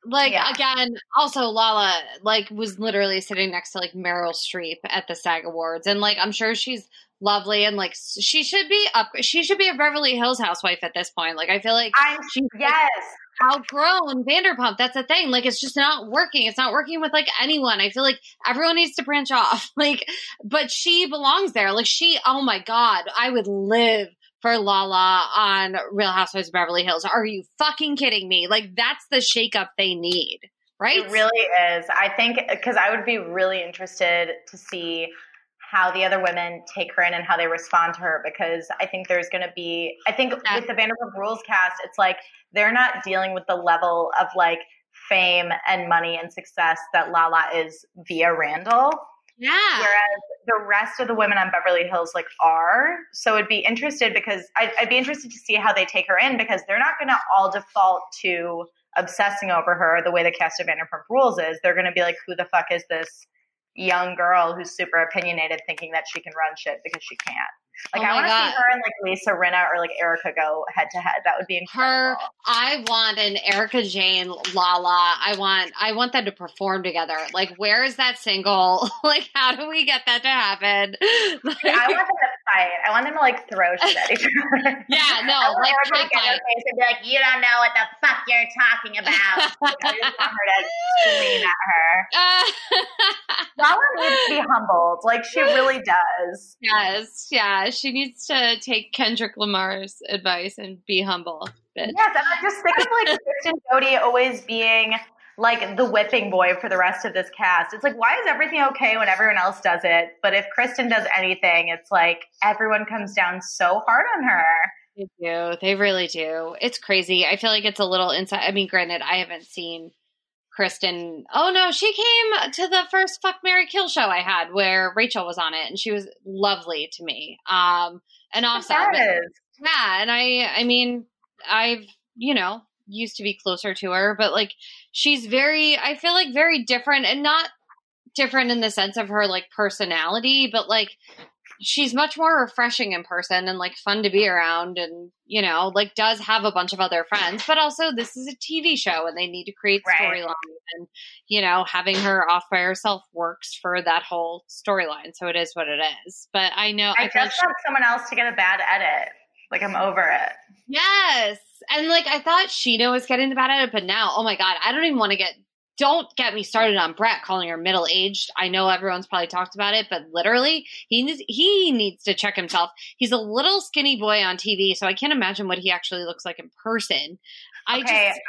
B: like
C: Yeah.
B: again also lala like was literally sitting next to like meryl streep at the sag awards and like i'm sure she's lovely and like she should be up she should be a beverly hills housewife at this point like i feel like
C: I'm
B: she's like,
C: yes.
B: outgrown Vanderpump. That's the thing. Like it's just not working. It's not working with like anyone. I feel like everyone needs to branch off. Like, but she belongs there. Like she, oh my God, I would live for Lala on Real Housewives of Beverly Hills. Are you fucking kidding me? Like that's the shakeup they need. Right?
C: It really is. I think because I would be really interested to see how the other women take her in and how they respond to her because I think there's going to be, I think
B: Yeah.
C: with the Vanderpump Rules cast, it's like they're not dealing with the level of like fame and money and success that Lala is via Randall.
B: yeah.
C: Whereas the rest of the women on Beverly Hills like are. So it'd be interested because I'd, I'd be interested to see how they take her in because they're not going to all default to obsessing over her the way the cast of Vanderpump Rules is. They're going to be like, who the fuck is this young girl who's super opinionated thinking that she can run shit because she can't? Like
B: Oh
C: I want to see her and like Lisa Rinna or like Erika go head to head. That would be incredible. Her.
B: I want an Erika Jayne, Lala. I want, I want them to perform together. Like, where is that single? like, how do we get that to happen? Like-
C: I want them to fight. I want them to like throw shit at each other.
B: Yeah, no,
C: I want
B: like
C: Erika to get her face and be like, "You don't know what the fuck you're talking about." Like, I just want her to scream at her. Lala needs to be humbled, like she really does.
B: yes, yeah. She needs to take Kendrick Lamar's advice and be humble. Bitch.
C: Yes, and I just think of like Kristen Doute always being like the whipping boy for the rest of this cast. It's like, why is everything okay when everyone else does it? But if Kristen does anything, it's like everyone comes down so hard on her.
B: They do. They really do. It's crazy. I feel like it's a little inside. I mean, granted, I haven't seen Kristen. Oh no, she came to the first Fuck Mary Kill show I had where Rachel was on it, and she was lovely to me. Um, and awesome. Yeah, and I I mean, I've, you know, used to be closer to her, but like she's very I feel like very different and not different in the sense of her like personality, but like she's much more refreshing in person and like fun to be around and you know, like does have a bunch of other friends, but also this is a TV show and they need to create
C: Right.
B: storylines and you know, having her off by herself works for that whole storyline. So it is what it is. But I know
C: I
B: I feel like
C: just want someone else to get a bad edit. Like I'm over it.
B: Yes. And like I thought Scheana was getting the bad edit, but now, oh my God, I don't even want to get don't get me started on Brett calling her middle aged. I know everyone's probably talked about it, but literally he needs he needs to check himself. He's a little skinny boy on TV, so I can't imagine what he actually looks like in person. I
C: Okay.
B: just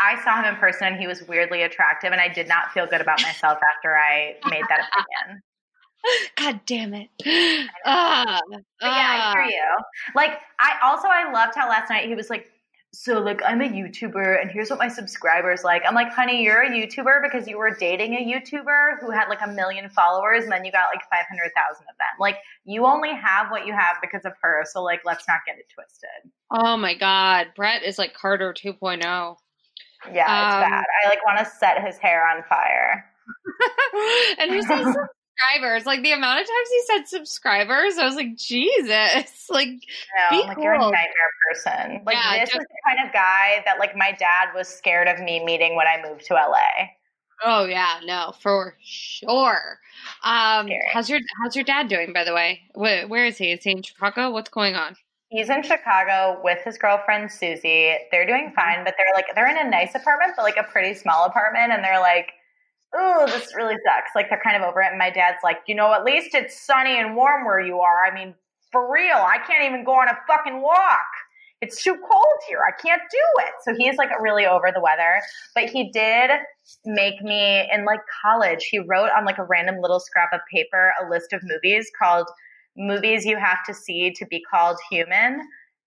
C: I saw him in person and he was weirdly attractive and I did not feel good about myself after I made that opinion.
B: God damn it. Ah,
C: But yeah, I hear you. Like I also I loved how last night he was like, so like I'm a YouTuber and here's what my subscribers like. I'm like, honey, you're a YouTuber because you were dating a YouTuber who had like a million followers and then you got like five hundred thousand of them. Like you only have what you have because of her. So like let's not get it twisted.
B: Oh my God. Brett is like Carter oh. 2.0.
C: Yeah, it's
B: Um,
C: bad. I like want to set his hair on fire.
B: and he said subscribers. Like the amount of times he said subscribers, I was like, Jesus. Like,
C: No,
B: Be
C: like you're a
B: cool.
C: nightmare person. Like
B: Yeah,
C: this
B: just-
C: is the kind of guy that like my dad was scared of me meeting when I moved to LA.
B: oh yeah, no, for sure. Um,
C: Scary.
B: how's your how's your dad doing? By the way, where, where is he? Is he in Chicago? What's going on?
C: He's in Chicago with his girlfriend Susie. They're doing fine, but they're like they're in a nice apartment, but like a pretty small apartment, and they're like, "Oh, this really sucks." Like they're kind of over it. And my dad's like, "You know, at least it's sunny and warm where you are. I mean, for real, I can't even go on a fucking walk. It's too cold here. I can't do it." So he's like really over the weather. But he did make me in like college. He wrote on like a random little scrap of paper a list of movies called movies you have to see to be called human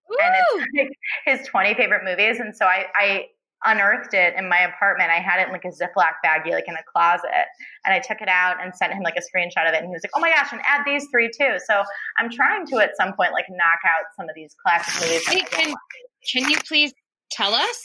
C: and it's like his 20 favorite movies. And so I, I unearthed it in my apartment. I had it in like a Ziploc baggie, like in a closet. And I took it out and sent him like a screenshot of it. And he was like, oh my gosh, and add these three too. So I'm trying to at some point like knock out some of these classic movies.
B: can, can you please tell us?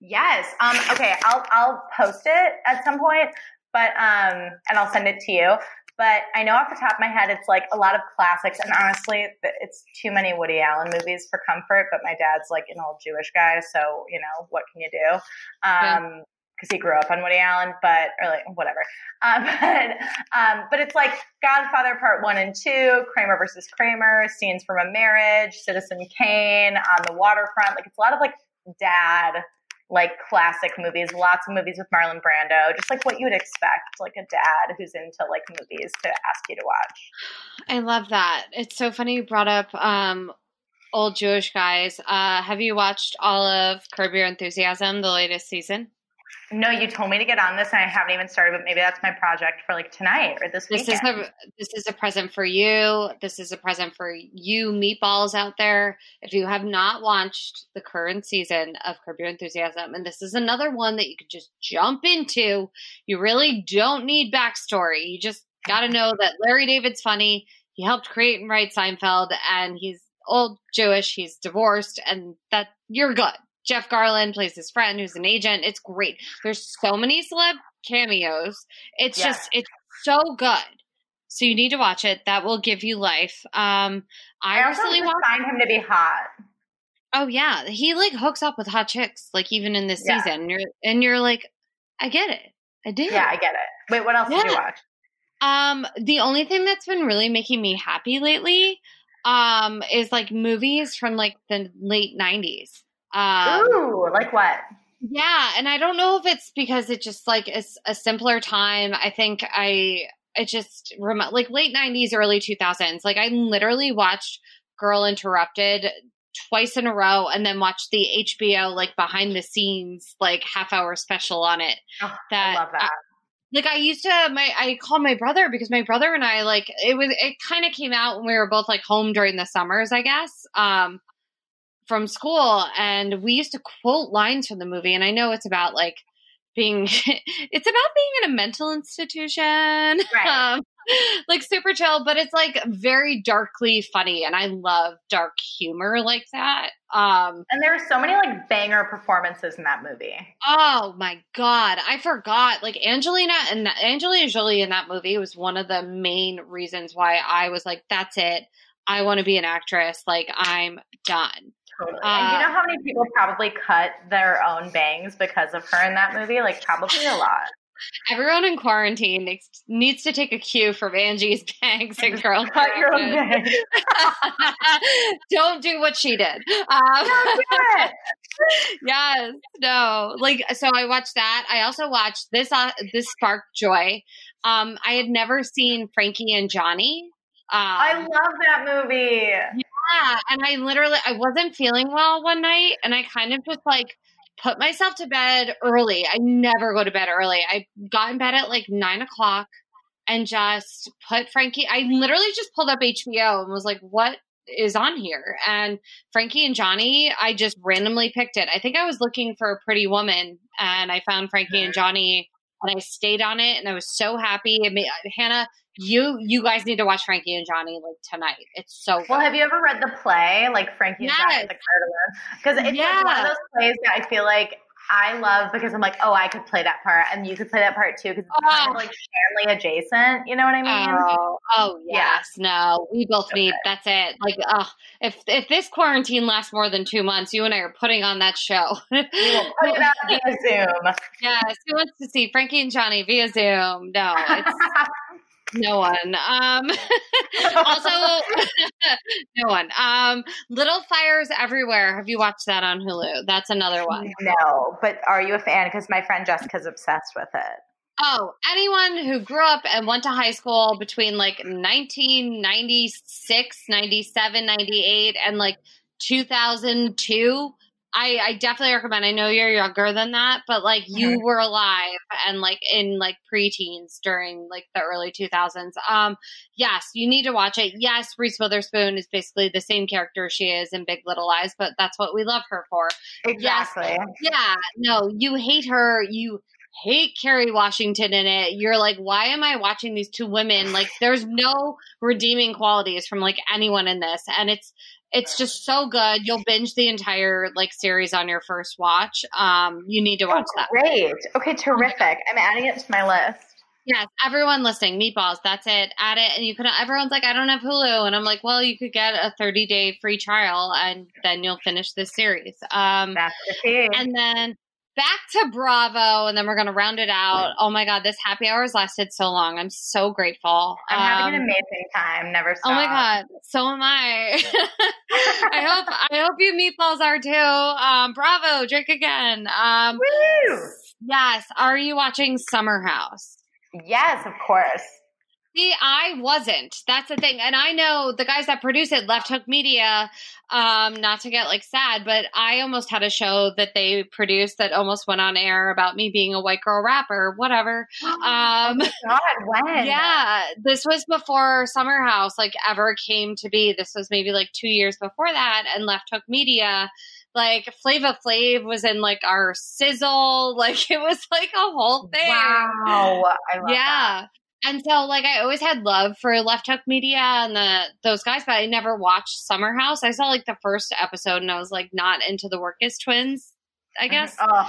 C: Yes. Um, okay. I'll, I'll post it at some point, but, um, and I'll send it to you. But I know off the top of my head, it's like a lot of classics. And honestly, it's too many Woody Allen movies for comfort. But my dad's like an old Jewish guy. So, you know, what can you do?
B: Yeah.
C: Um, because he grew up on Woody Allen, but or like whatever. Um, but um, but it's like Godfather Part One and Two, Kramer versus Kramer, Scenes from a Marriage, Citizen Kane, On the Waterfront. Like it's a lot of like dad like classic movies, lots of movies with Marlon Brando, just like what you would expect, like a dad who's into like movies to ask you to watch.
B: I love that. It's so funny you brought up um, old Jewish guys. Uh, have you watched all of Curb Your Enthusiasm, the latest season?
C: No, you told me to get on this and I haven't even started, but maybe that's my project for like tonight or this
B: This
C: weekend.
B: is a this is a present for you. This is a present for you meatballs out there. If you have not watched the current season of Curb Your Enthusiasm, and this is another one that you could just jump into. You really don't need backstory. You just got to know that Larry David's funny. He helped create and write Seinfeld, and he's old Jewish. He's divorced, and that you're good. Jeff Garlin plays his friend who's an agent. It's great. There's so many celeb cameos. It's
C: Yeah.
B: just it's so good. So you need to watch it. That will give you life. Um, I,
C: I also
B: watched.
C: find him to be hot.
B: Oh yeah, he like hooks up with hot chicks, like even in this
C: Yeah.
B: season. And you're and you're like, I get it. I do.
C: Yeah, I get it. Wait, what else did you watch?
B: Um, the only thing that's been really making me happy lately, um, is like movies from like the late '90s. Um,
C: Ooh, like what?
B: Yeah, and I don't know if it's because it just like is a simpler time. I think I it just rem- like late '90s, early 2000s. Like I literally watched Girl Interrupted twice in a row, and then watched the HBO like behind the scenes like half hour special on it.
C: Oh,
B: That
C: I love that.
B: like I used to my I called my brother because my brother and I like it was it kind of came out when we were both like home during the summers, I guess. Um from school and we used to quote lines from the movie and I know it's about like being it's about being in a mental institution.
C: Right.
B: Um like super chill, but it's like very darkly funny and I love dark humor like that. Um
C: and there are so many like banger performances in that movie.
B: Oh my god, I forgot. Like Angelina and Angelina Jolie in that movie was one of the main reasons why I was like, "That's it. I want to be an actress. Like I'm done."
C: Totally.
B: Uh,
C: and you know how many people probably cut their own bangs because of her in that movie? Like probably a lot.
B: everyone in quarantine needs, needs to take a cue from Angie's bangs and curls.
C: Cut your own bangs.
B: Don't do what she did. Um,
C: Don't do it.
B: yes, no. Like so, I watched that. I also watched this. Uh, this sparked joy. Um, I had never seen Frankie and Johnny. Um,
C: I love that movie.
B: Yeah, and I literally I wasn't feeling well one night, and I kind of just like put myself to bed early. I never go to bed early. I got in bed at like nine o'clock and just put Frankie. I literally just pulled up HBO and was like, "What is on here?" And Frankie and Johnny. I just randomly picked it. I think I was looking for a Pretty Woman, and I found Frankie and Johnny, and I stayed on it, and I was so happy. It made, uh, Hannah, you you guys need to watch Frankie and Johnny like tonight. It's so good.
C: Well, have you ever read the play, like Frankie and Johnny the? Because it's like one of those plays that I feel like I love because I'm like, oh, I could play that part, and you could play that part too, because it's kind
B: Oh.
C: of like Shanley adjacent. You know what I mean?
B: Oh, oh
C: Yeah.
B: yes, no. We both
C: So
B: need
C: good.
B: that's it. Like, uh, if if this quarantine lasts more than two months, you and I are putting on that show.
C: We will put it out via Zoom.
B: yes, who wants to see Frankie and Johnny via Zoom? No, it's no one. Um, also, no one. Um, Little Fires Everywhere. Have you watched that on Hulu? That's another one.
C: no, but are you a fan? Because my friend Jessica's obsessed with it.
B: Oh, anyone who grew up and went to high school between like 1996, 97, 98, and like 2002, I, I definitely recommend. I know you're younger than that, but like you were alive and like in like preteens during like the early 2000s. Um, yes, you need to watch it. Yes, Reese Witherspoon is basically the same character she is in Big Little Lies, but that's what we love her for.
C: Exactly.
B: Yeah, no, you hate her. You hate Kerry Washington in it. You're like, why am I watching these two women? Like, there's no redeeming qualities from like anyone in this, and it's it's just so good. You'll binge the entire like series on your first watch. Um, you need to watch
C: Oh,
B: that.
C: great. Okay, terrific. I'm adding it to my list.
B: Yes, everyone listening, meatballs. That's it. Add it, and you can. Everyone's like, I don't have Hulu, and I'm like, well, you could get a 30 day free trial, and then you'll finish this series. Um,
C: That's the key.
B: and then back to Bravo, and then we're gonna round it out. Oh my god, this happy hour has lasted so long. I'm so grateful.
C: I'm having an
B: Um,
C: amazing time. Never stop.
B: Oh my god, so am I. I hope I hope you meatballs are too. Um, Bravo, drink again. Um,
C: Woo!
B: yes, are you watching Summer House?
C: Yes, of course.
B: See, I wasn't. That's the thing. And I know the guys that produce it, Left Hook Media, um, not to get like sad, but I almost had a show that they produced that almost went on air about me being a white girl rapper, whatever. Um,
C: God, when?
B: yeah, this was before Summer House like ever came to be. This was maybe like two years before that, and Left Hook Media. Like Flava Flav was in like our sizzle, like it was like a whole thing.
C: Wow. I love that.
B: And so like I always had love for Left Hook Media and the those guys, but I never watched Summer House. I saw like the first episode and I was like not into the Wirkus twins, I uh-huh. guess.
C: Oh,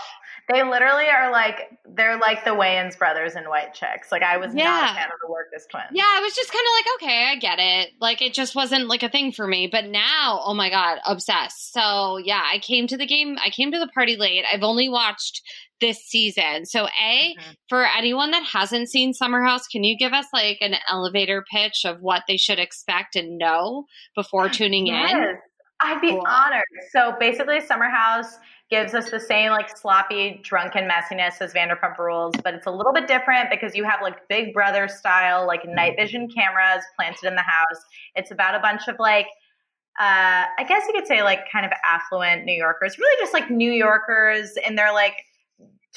C: they literally are like they're like the Wayans brothers in White Chicks. Like I was not
B: Yeah.
C: a fan of the Wirkus twins.
B: Yeah, I was just kind of like, okay, I get it. Like it just wasn't like a thing for me. But now, oh my god, obsessed. So yeah, I came to the game. I came to the party late. I've only watched this season. So a
C: Mhm.
B: for anyone that hasn't seen Summer House, can you give us like an elevator pitch of what they should expect and know before tuning in?
C: I'd be
B: Cool.
C: honored. So basically, Summer House gives us the same like sloppy, drunken messiness as Vanderpump Rules, but it's a little bit different because you have like Big Brother style, like night vision cameras planted in the house. It's about a bunch of like. Uh, I guess you could say like kind of affluent New Yorkers, really just like New Yorkers in their like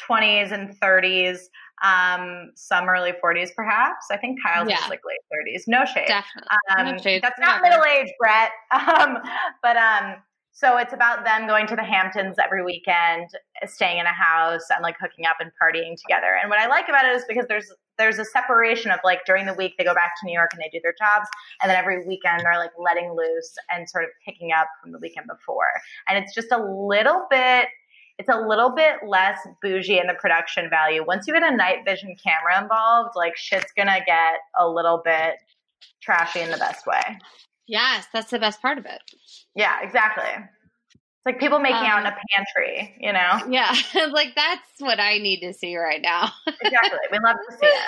C: 20s and 30s, um, some early 40s perhaps. I think Kyle's
B: Yeah.
C: like late 30s. No shade.
B: Definitely.
C: Um,
B: No shade,
C: that's not middle age, Brett. Um, but um, so it's about them going to the Hamptons every weekend, staying in a house and like hooking up and partying together. And what I like about it is because there's there's a separation of like during the week they go back to New York and they do their jobs, and then every weekend they're like letting loose and sort of picking up from the weekend before. And it's just a little bit. It's a little bit less bougie in the production value. Once you get a night vision camera involved, like shit's gonna get a little bit trashy in the best way.
B: Yes, that's the best part of it.
C: Yeah, exactly. It's like people making out in
B: Um,
C: a pantry, you know?
B: Yeah, like that's what I need to see right now.
C: Exactly. we love to see it.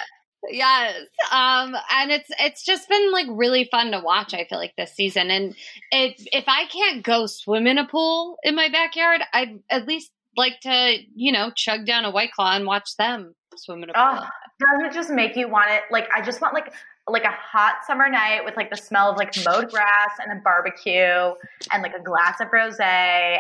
B: yes. Um and it's it's just been like really fun to watch, I feel like this season. And it if I can't go swim in a pool in my backyard, I'd at least like to, you know, chug down a white claw and watch them swim in a pool.
C: Oh, doesn't it just make you want it? Like, I just want like like a hot summer night with like the smell of like mowed grass and a barbecue and like a glass of rosé,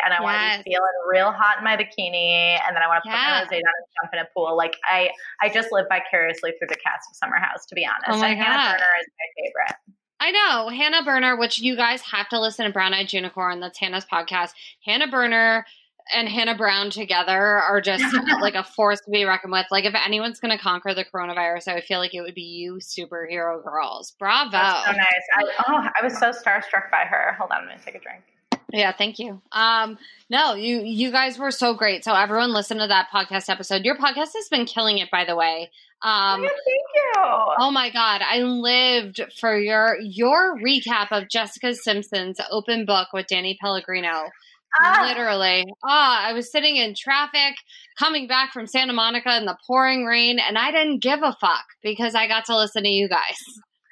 C: and I want to be feeling real hot in my bikini, and then I want to put
B: Yeah.
C: my rosé down and jump in a pool. Like, I I just live vicariously through the cast of Summer House, to be honest.
B: Oh my
C: and Hannah
B: God.
C: Berner is my favorite.
B: I know Hannah Berner, which you guys have to listen to Brown Eyed Unicorn. That's Hannah's podcast. Hannah Berner and Hannah Brown together are just like a force to be reckoned with. Like if anyone's going to conquer the coronavirus, I would feel like it would be you, superhero girls. Bravo!
C: That's so nice. I, oh, I was so starstruck by her. Hold on, I'm gonna take a drink.
B: Yeah, thank you. Um, no, you you guys were so great. So everyone, listen to that podcast episode. Your podcast has been killing it, by the way. Um,
C: oh, thank you.
B: Oh my god, I lived for your your recap of Jessica Simpson's open book with Danny Pellegrino.
C: Ah.
B: Literally. Ah, I was sitting in traffic coming back from Santa Monica in the pouring rain and I didn't give a fuck because I got to listen to you guys.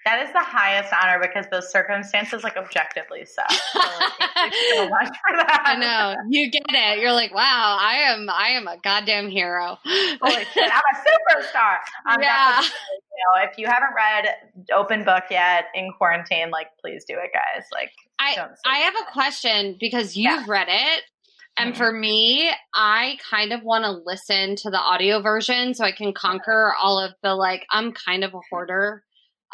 C: That is the highest honor because those circumstances, like, objectively suck. So, like, thank you so much for that.
B: I know. You get it. You're like, "Wow, I am I am a goddamn hero."
C: Holy shit, I'm a superstar. Um,
B: Yeah.
C: you know, if you haven't read Open Book yet in quarantine, like, please do it, guys. Like,
B: I I have a question because you've read it. And
C: Mhm.
B: for me, I kind of want to listen to the audio version so I can conquer all of the like I'm kind of a hoarder.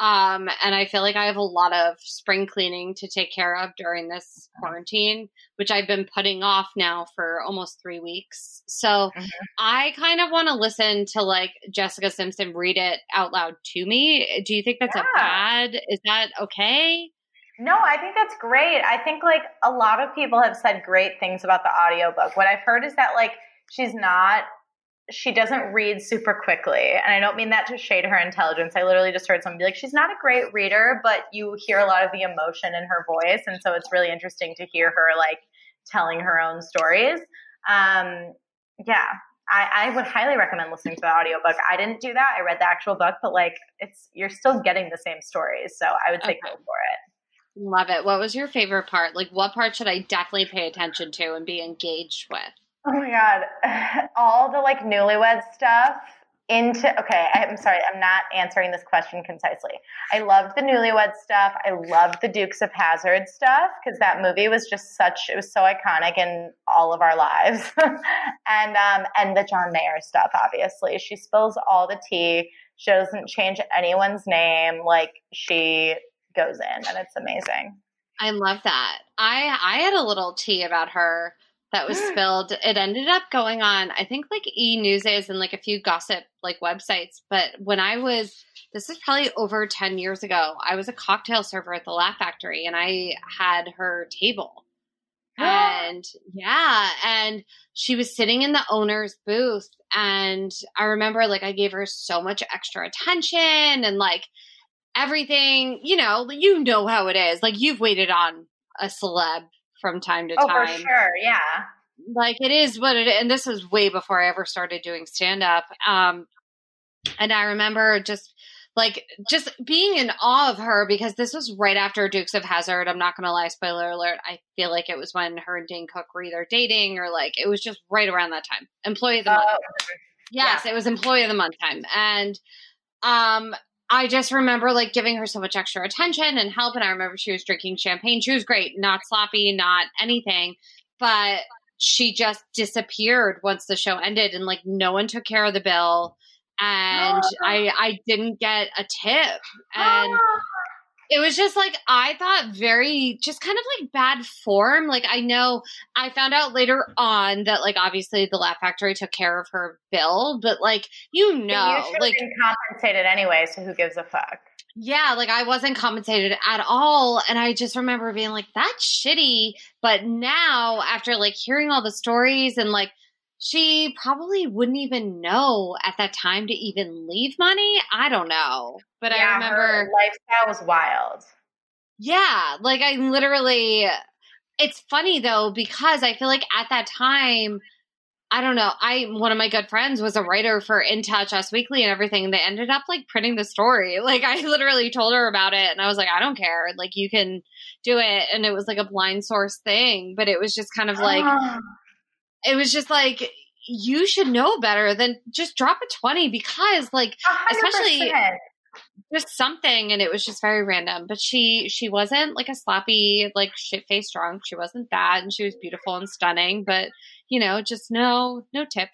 B: Um and I feel like I have a lot of spring cleaning to take care of during this quarantine, which I've been putting off now for almost 3 weeks. So
C: Mhm.
B: I kind of want to listen to like Jessica Simpson read it out loud to me. Do you think that's a bad? Is that okay?
C: No, I think that's great. I think like a lot of people have said great things about the audiobook. What I've heard is that like she's not she doesn't read super quickly. And I don't mean that to shade her intelligence. I literally just heard someone be like, she's not a great reader, but you hear a lot of the emotion in her voice. And so it's really interesting to hear her like telling her own stories. Um, yeah. I, I would highly recommend listening to the audiobook. I didn't do that. I read the actual book, but like it's you're still getting the same stories. So I would say
B: Okay.
C: go for it.
B: Love it. What was your favorite part? Like, what part should I definitely pay attention to and be engaged with?
C: Oh my god, all the like newlywed stuff into okay. I'm sorry, I'm not answering this question concisely. I loved the newlywed stuff. I loved the Dukes of Hazzard stuff because that movie was just such. It was so iconic in all of our lives, and um and the John Mayer stuff. Obviously, she spills all the tea. She doesn't change anyone's name. Like she goes in, and it's amazing.
B: I love that. I I had a little tea about her that was spilled. It ended up going on, I think, like E Newsies and like a few gossip like websites. But when I was, this is probably over ten years ago. I was a cocktail server at the Laugh Factory, and I had her table. and yeah, and she was sitting in the owner's booth, and I remember like I gave her so much extra attention and like everything. You know, you know how it is. Like you've waited on a celeb from time to time.
C: Oh, for sure, yeah.
B: like it is what it and this was way before I ever started doing stand up. Um and I remember just like just being in awe of her because this was right after Dukes of Hazzard. I'm not gonna lie, spoiler alert. I feel like it was when her and Dane Cook were either dating or like it was just right around that time. Employee of the month.
C: Oh,
B: Yes, it was employee of the month time. And um I just remember like giving her so much extra attention and help. And I remember she was drinking champagne. She was great, not sloppy, not anything. But she just disappeared once the show ended and like no one took care of the bill. And I I didn't get a tip. And it was just like I thought very just kind of like bad form. Like I know I found out later on that like obviously the Laugh Factory took care of her bill, but like you know,
C: you
B: like
C: compensated anyway, so who gives a fuck?
B: yeah, like I wasn't compensated at all. And I just remember being like, that's shitty. But now, after like hearing all the stories and like, she probably wouldn't even know at that time to even leave money. I don't know. But I remember,
C: her lifestyle was wild.
B: yeah, like I literally, it's funny though because I feel like at that time, I don't know. I one of my good friends was a writer for In Touch Us Weekly and everything. And they ended up like printing the story. Like I literally told her about it, and I was like, I don't care. Like you can do it, and it was like a blind source thing, but it was just kind of like
C: Oh,
B: it was just like you should know better than just drop a twenty because like
C: a hundred
B: especially-
C: percent.
B: just something and it was just very random but she she wasn't like a sloppy like shit faced drunk she wasn't that and she was beautiful and stunning but you know just no no tip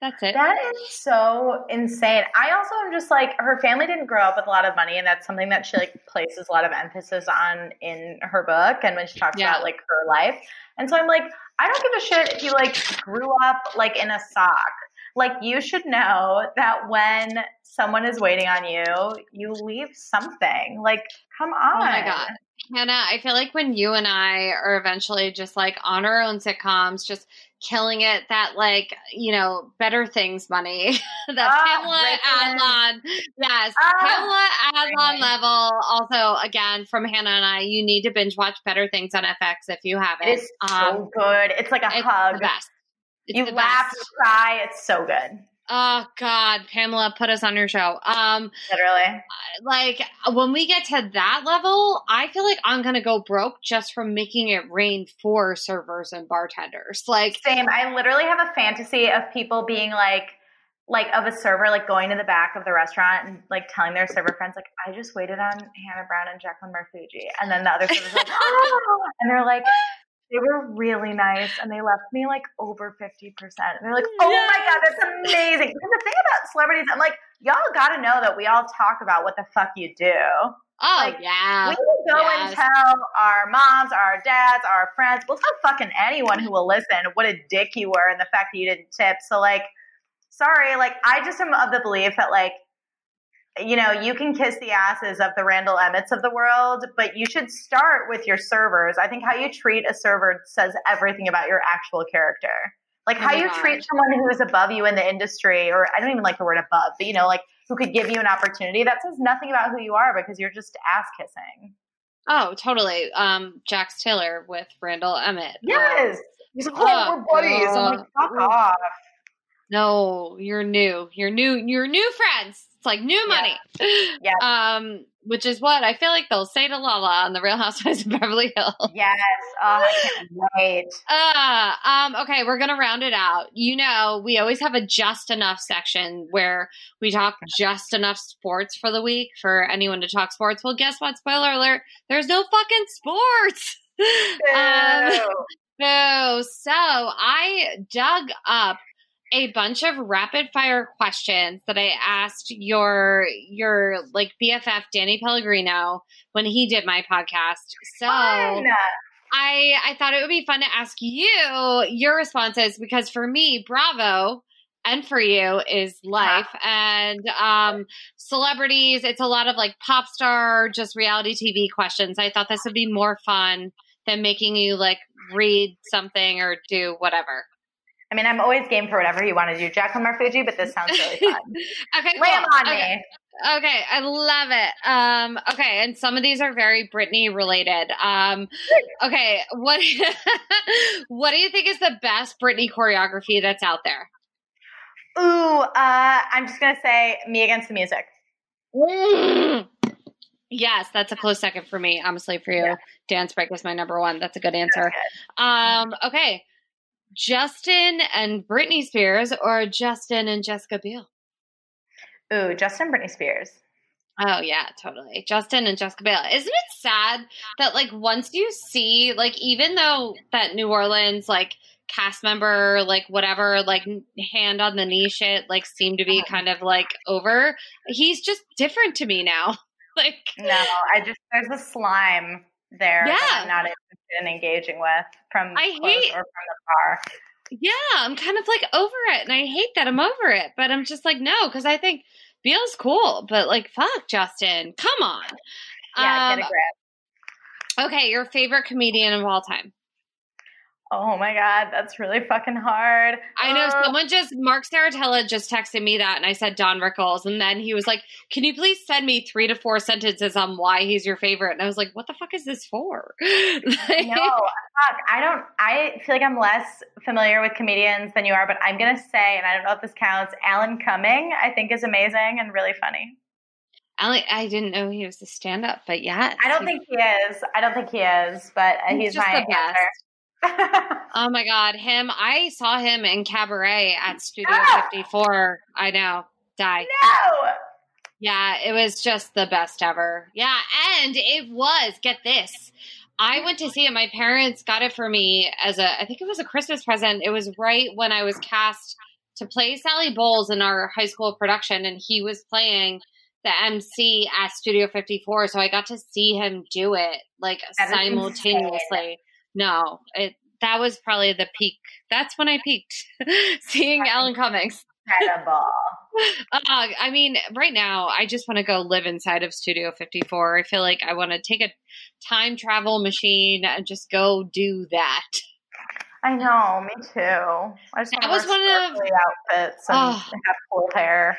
B: that's it
C: That is so insane. I also am just like her family didn't grow up with a lot of money, and that's something that she like places a lot of emphasis on in her book and when she talks
B: Yeah.
C: about like her life. And so I'm like, I don't give a shit if you like grew up like in a sock. Like you should know that when someone is waiting on you, you leave something. Like, come on.
B: oh my god hannah i feel like when you and i are eventually just like on our own sitcoms just killing it that like you know better things money that
C: Ah,
B: pamela adlon yes
C: Ah,
B: pamela adlon
C: breaking.
B: level also again from hannah and i you need to binge watch better things on fx if you haven't
C: It is so
B: Um,
C: good. It's like a
B: it's
C: hug.
B: the best it's
C: you
B: the
C: laugh,
B: best.
C: you cry. It's so good.
B: Oh god pamela put us on your show um
C: Literally.
B: like when we get to that level, I feel like I'm gonna go broke just from making it rain for servers and bartenders. Like,
C: Same. I literally have a fantasy of people being like, like of a server, like going to the back of the restaurant and like telling their server friends, like, I just waited on Hannah Brown and Jacqueline Marfuji. And then the other servers like, oh, and they're like, they were really nice and they left me like over 50%. And they're like, oh my God, that's amazing. Because the thing about celebrities, I'm like, y'all got to know that we all talk about what the fuck you do.
B: oh
C: Like,
B: yeah,
C: we will go
B: yes.
C: and tell our moms, our dads, our friends. We'll tell fucking anyone who will listen what a dick you were and the fact that you didn't tip. So like, sorry, like I just am of the belief that like, you know, you can kiss the asses of the Randall Emmetts of the world, but you should start with your servers. I think how you treat a server says everything about your actual character. Like
B: Oh
C: how you
B: God.
C: treat someone who is above you in the industry, or I don't even like the word above, but you know, like who could give you an opportunity. That says nothing about who you are because you're just ass kissing.
B: oh totally. Um, Jax Taylor with Randall Emmett. Uh,
C: Yes. He's like,
B: oh,
C: we're buddies. I'm like, fuck off.
B: no, you're new. You're new. You're new friends. It's like new money.
C: Yeah.
B: Um, which is what I feel like they'll say to Lala on the Real Housewives of Beverly Hills.
C: Yes. Oh, I can't wait.
B: Uh, um, okay, we're gonna round it out. You know, we always have a just enough section where we talk just enough sports for the week for anyone to talk sports. Well, guess what? Spoiler alert: there's no fucking sports. um,
C: Boo.
B: so, so I dug up a bunch of rapid fire questions that I asked your your like BFF Danny Pellegrino when he did my podcast. So.
C: Fun.
B: I I thought it would be fun to ask you your responses because for me, Bravo and for you is life and um celebrities it's a lot of like pop star just reality tv questions i thought this would be more fun than making you like read something or do whatever
C: I mean, I'm always game for whatever you want to do, Jacqueline Marfuji, but this sounds really fun.
B: okay
C: Lay
B: cool.
C: on
B: okay.
C: me.
B: Okay, I love it. Um, okay, and some of these are very Britney related. Um, okay, what what do you think is the best Britney choreography that's out there?
C: Ooh, uh, I'm just going to say me against the music.
B: Mm. Yes, that's a close second for me. Honestly, for you,
C: Yeah.
B: dance break is my number one. That's a good answer.
C: good.
B: Um, okay, Justin and Britney Spears, or Justin and Jessica Biel.
C: Ooh, Justin Britney Spears.
B: Oh yeah, totally. Justin and Jessica Biel. Isn't it sad that like once you see like even though that New Orleans like cast member like whatever like hand on the knee shit like seemed to be uh-huh. kind of like over, he's just different to me now. like
C: No, I just, there's a slime there
B: Yeah.
C: I'm not interested in engaging with from
B: I hate-
C: or from afar.
B: yeah, I'm kind of like over it and I hate that I'm over it, but I'm just like no cuz I think Biel's cool, but like fuck Justin. Come on.
C: Yeah,
B: Um,
C: get a grip.
B: okay, your favorite comedian of all time.
C: Oh my god, that's really fucking hard.
B: I know
C: Uh,
B: someone just Mark Saratella just texted me that, and I said Don Rickles, and then he was like, "Can you please send me three to four sentences on why he's your favorite?" And I was like, "What the fuck is this for?" Like-
C: no, fuck. I don't. I feel like I'm less familiar with comedians than you are, but I'm gonna say, and I don't know if this counts. Alan Cumming, I think, is amazing and really funny.
B: I, I didn't know he was a stand-up, but yeah,
C: I don't think he is. I don't think he is, but uh, he's,
B: just
C: my
B: the best. Oh my god, him! I saw him in Cabaret at Studio
C: Ah!
B: 54. I know, die.
C: no.
B: Yeah, it was just the best ever. Yeah, and it was, get this. I went to see it. My parents got it for me as a, I think it was a Christmas present. It was right when I was cast to play Sally Bowles in our high school production, and he was playing the MC at Studio 54. So I got to see him do it like
C: That
B: simultaneously. No, it, that was probably the peak. That's when I peaked seeing Alan Cummings.
C: Incredible.
B: Uh, I mean, right now, I just want to go live inside of Studio 54. I feel like I want to take a time travel machine and just go do that.
C: I know, me too. I just
B: That
C: to
B: was one of-
C: the outfits and
B: Oh.
C: have cool hair.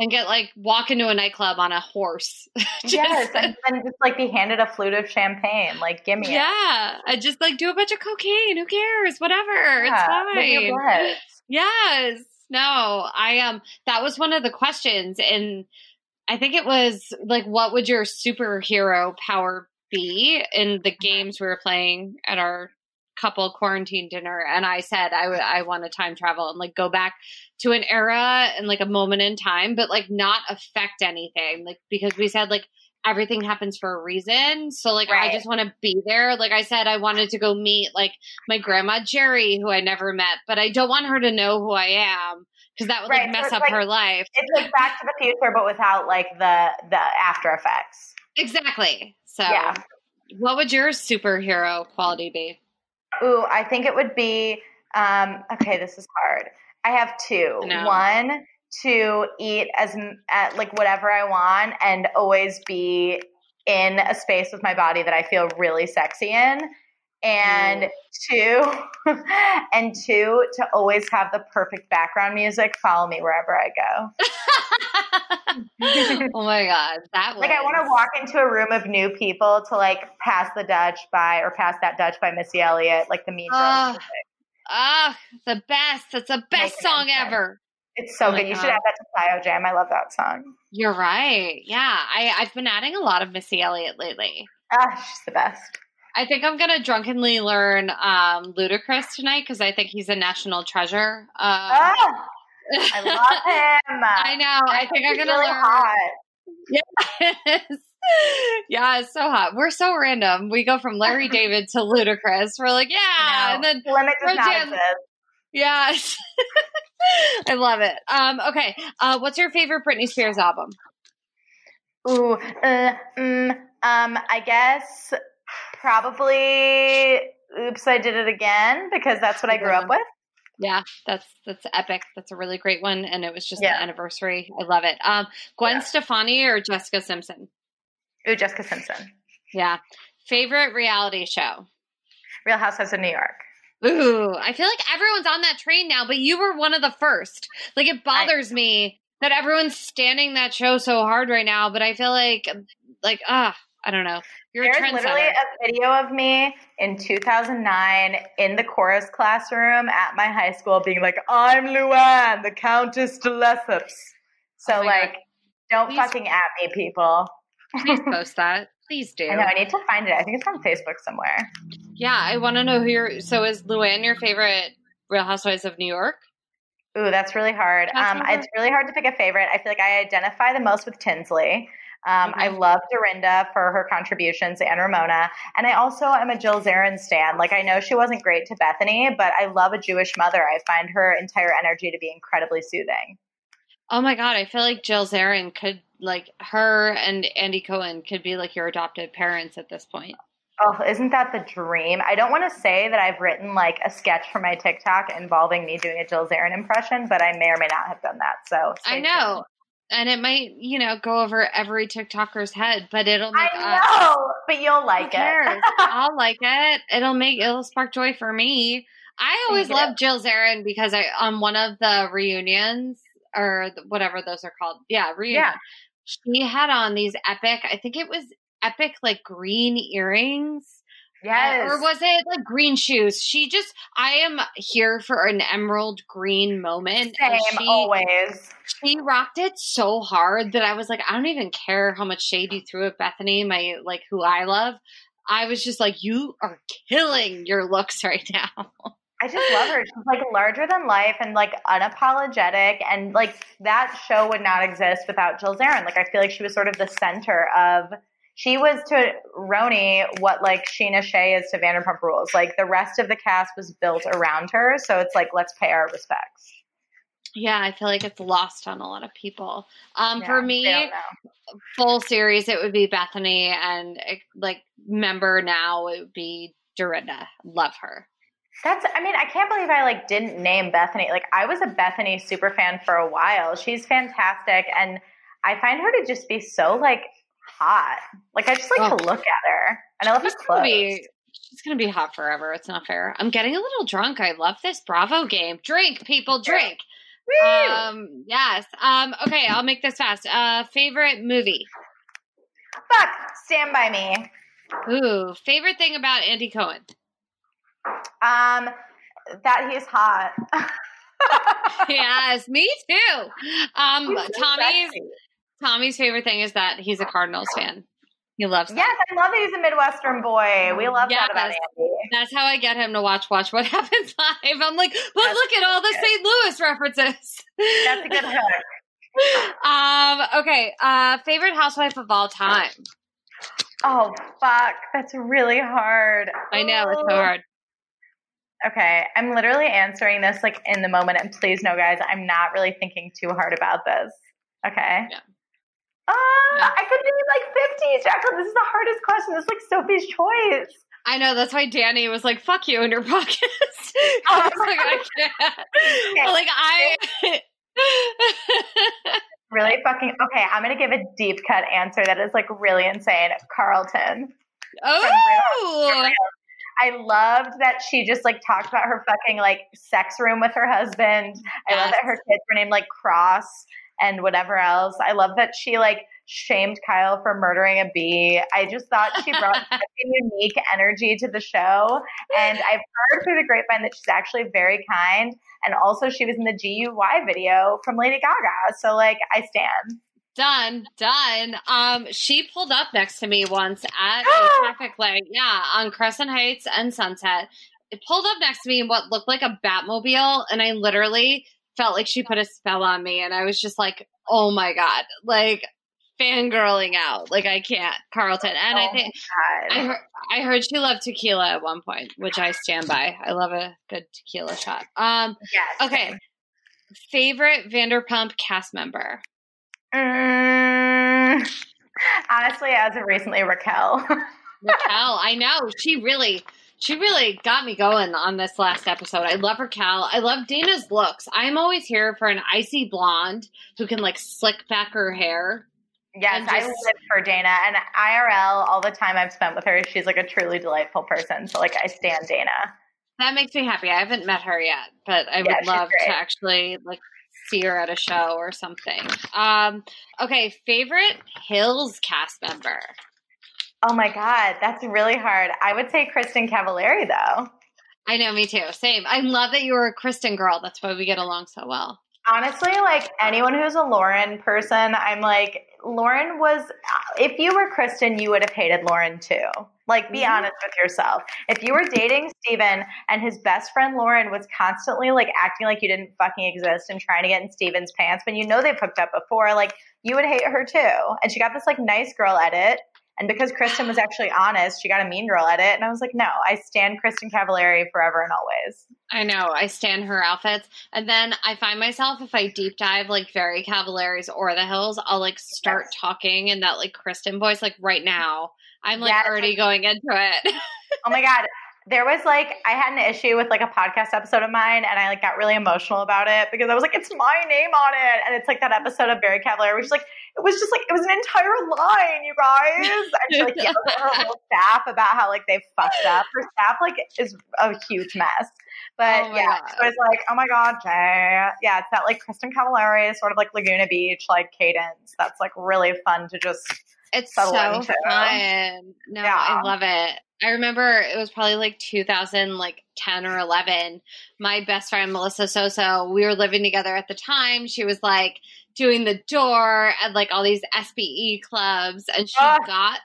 B: And get like walk into a nightclub on a horse. Just-
C: yes, and then just like be handed a flute of champagne. Like, give me it.
B: yeah. I just like do a bunch of cocaine. Who cares? Whatever.
C: Yeah,
B: it's fine. Yes. No, I um that was one of the questions and I think it was like what would your superhero power be in the games we were playing at our couple quarantine dinner and I said I would I want to time travel and like go back to an era and like a moment in time but like not affect anything like because we said like everything happens for a reason so like I just want to be there like I said I wanted to go meet like my grandma Jerry, who I never met, but I don't want her to know who I am because that would
C: Right,
B: like mess
C: it's
B: up
C: like-
B: her life.
C: It's like Back to the Future, but without like the the after effects.
B: Exactly. So,
C: Yeah.
B: what would your superhero quality be?
C: Ooh, I think it would be. Um, okay, this is hard. I have two.
B: Know.
C: One to eat as at like whatever I want and always be in a space with my body that I feel really sexy in. And two, and two, to always have the perfect background music follow me wherever I go.
B: oh my god, that was
C: Like I want to walk into a room of new people to like pass the Dutch by or pass that Dutch by Missy Elliott, like the Mean Girls.
B: Ah. Ah, the best. That's the best song ever.
C: It's so
B: Oh
C: good. You should add that to Plyo Jam. I love that song.
B: You're right. Yeah, I, I've been adding a lot of Missy Elliott lately.
C: Ah, she's the best.
B: I think I'm gonna drunkenly learn um, Ludacris tonight because I think he's a national treasure. Uh,
C: Ah, I love him.
B: I know. I think I'm gonna
C: really
B: learn.
C: hot.
B: Yes. yeah, it's so hot. We're so random. We go from Larry David to Ludacris. We're like, yeah, and then
C: The limit does not exist.
B: yeah. I love it. Um, okay, uh, what's your favorite Britney Spears album?
C: Ooh, uh, mm, um, I guess probably "Oops, I Did It Again" because that's what I grew up with.
B: Yeah, that's that's epic. That's a really great one, and it was just
C: Yeah.
B: the anniversary. I love it. Um, Gwen
C: Yeah.
B: Stefani or Jessica Simpson?
C: Ooh, Jessica Simpson,
B: Yeah. Favorite reality show?
C: Real Housewives of New York.
B: Ooh, I feel like everyone's on that train now, but you were one of the first. Like it bothers me that everyone's standing that show so hard right now, but I feel like like ah, I don't know. You're
C: There's
B: a
C: literally a video of me in 2009 in the chorus classroom at my high school being like, I'm Luann, the Countess de Lesseps. So,
B: Oh
C: like, don't
B: Please-
C: fucking at me, people.
B: Please post that. Please do.
C: I know, I need to find it. I think it's on Facebook somewhere.
B: Yeah, I want to know who your so is Luann your favorite Real Housewives of New York?
C: Ooh, that's really hard. Um, It's really hard to pick a favorite. I feel like I identify the most with Tinsley. Um, I love Dorinda for her contributions and Ramona. And I also am a Jill Zarin stan. Like, I know she wasn't great to Bethany, but I love a Jewish mother. I find her entire energy to be incredibly soothing.
B: Oh my god, I feel like Jill Zarin could like her and Andy Cohen could be like your adopted parents at this point.
C: Oh, isn't that the dream? I don't want to say that I've written like a sketch for my TikTok involving me doing a Jill Zarin impression, but I may or may not have done that. So
B: I know. And it might, you know, go over every TikToker's head, but it'll make
C: I
B: us.
C: know, but you'll like it.
B: I'll like it. It'll make it'll spark joy for me. I always
C: Thank
B: loved Jill Zarin because I on one of the reunions or whatever those are called. Yeah, reunion.
C: Yeah.
B: She had on these epic. I think it was epic like green earrings.
C: Yes.
B: Or was it like green shoes? She just, I am here for an emerald green moment.
C: Same,
B: she,
C: always.
B: she rocked it so hard that I was like, I don't even care how much shade you threw at Bethany, my like who I love. I was just like, you are killing your looks right now.
C: I just love her. She's like larger than life and like unapologetic. And like that show would not exist without Jill Zarin. Like I feel like she was sort of the center of. She was to RHONY what like Scheana Shay is to Vanderpump Rules. Like the rest of the cast was built around her. So it's like let's pay our respects.
B: yeah, I feel like it's lost on a lot of people. Um, for me,
C: they don't know.
B: full series, it would be Bethany, and eh, like member now, it would be Dorinda. Love her.
C: That's I mean, I can't believe I like didn't name Bethany. Like I was a Bethany super fan for a while. She's fantastic and I find her to just be so like hot. Like I just like
B: Oh.
C: to look at her. And I love her
B: She's gonna
C: clothes.
B: be she's gonna be hot forever. It's not fair. I'm getting a little drunk. I love this Bravo game. Drink, people, drink.
C: Woo!
B: Um, yes. Um, okay, I'll make this fast. Uh, favorite movie.
C: Fuck, stand by me.
B: Ooh, favorite thing about Andy Cohen.
C: Um that he's hot.
B: yes, me too. Um, Tommy's
C: sexy.
B: Tommy's favorite thing is that he's a Cardinals fan. He loves that.
C: Yes, I love that he's a Midwestern boy. We love that about
B: Yes.
C: Andy.
B: That's how I get him to watch Watch What Happens Live. I'm like, but
C: That's
B: look at all the. St. Louis references.
C: That's a good hook.
B: um, okay. Uh, favorite housewife of all time.
C: Oh fuck, that's really hard.
B: I know it's so hard.
C: Okay, I'm literally answering this like in the moment, and please know, guys, I'm not really thinking too hard about this. Okay.
B: Yeah.
C: Uh,
B: Yeah.
C: I could name like 50. Jacqueline, this is the hardest question. This is like Sophie's choice.
B: I know that's why Danny was like, "Fuck you" in your podcast. I was like, I can't. But, like I.
C: Really fucking okay. I'm gonna give a deep cut answer that is like really insane. Carlton.
B: oh,
C: I loved that she just like talked about her fucking like sex room with her husband. I love that her kids were named like Cross and whatever else. I love that she like shamed Kyle for murdering a bee. I just thought she brought such a unique energy to the show. And I've heard through the grapevine that she's actually very kind. And also she was in the GUY video from Lady Gaga. So like I stand.
B: done, done. Um, she pulled up next to me once at a traffic light. Yeah, on Crescent Heights and Sunset. It pulled up next to me in what looked like a Batmobile, and I literally felt like she put a spell on me, and I was just like, "Oh my god!" Like fangirling out. Like I can't, Carlton. And I
C: Oh
B: think I heard, I heard she loved tequila at one point, which I stand by. I love a good tequila shot. Um,
C: yes.
B: okay. Favorite Vanderpump cast member.
C: Mm, honestly, as of recently, Raquel.
B: Raquel, I know she really, she really got me going on this last episode. I love Raquel. I love Dana's looks. I'm always here for an icy blonde who can like slick back her hair.
C: Yes,
B: And
C: I
B: just-
C: live for Dana and IRL. All the time I've spent with her, she's like a truly delightful person. So like, I stand Dana.
B: That makes me happy. I haven't met her yet, but I would
C: Yeah, she's
B: love
C: great.
B: to actually like see her at a show or something. Um, okay, favorite Hills cast member.
C: Oh my god, that's really hard. I would say Kristin Cavallari though.
B: I know, me too. Same. I love that you were a Kristin girl. That's why we get along so well.
C: Honestly, like anyone who's a Lauren person, I'm like Lauren was. If you were Kristin, you would have hated Lauren too. Like, be
B: Mhm.
C: honest with yourself. If you were dating Steven and his best friend Lauren was constantly like acting like you didn't fucking exist and trying to get in Steven's pants when you know they've hooked up before, like you would hate her too. And she got this like nice girl edit. And because Kristin was actually honest, she got a mean girl edit. And I was like, no, I stand Kristin Cavallari forever and always.
B: I know. I stand her outfits. And then I find myself, if I deep dive like very Cavallari's or the Hills, I'll like start
C: Yes.
B: talking in that like Kristin voice, like right now. I'm like
C: Yes.
B: already going into it.
C: Oh my God. There was like I had an issue with like a podcast episode of mine, and I like got really emotional about it because I was like, "It's my name on it," and it's like that episode of Very Cavallari, which is like it was just like it was an entire line, you guys. And she like yelled at her whole staff about how like they fucked up. Her staff like is a huge mess. But
B: Oh
C: yeah,
B: God.
C: so it's like, oh my god, Jay. Yeah, it's that like Kristin Cavallari sort of like Laguna Beach like cadence. That's like really fun to just
B: It's so fun. No,
C: Yeah.
B: I love it. I remember it was probably like 2000, like 10 or 11. My best friend Melissa Soso, we were living together at the time. She was like doing the door at like all these SBE clubs, and she
C: Ah.
B: got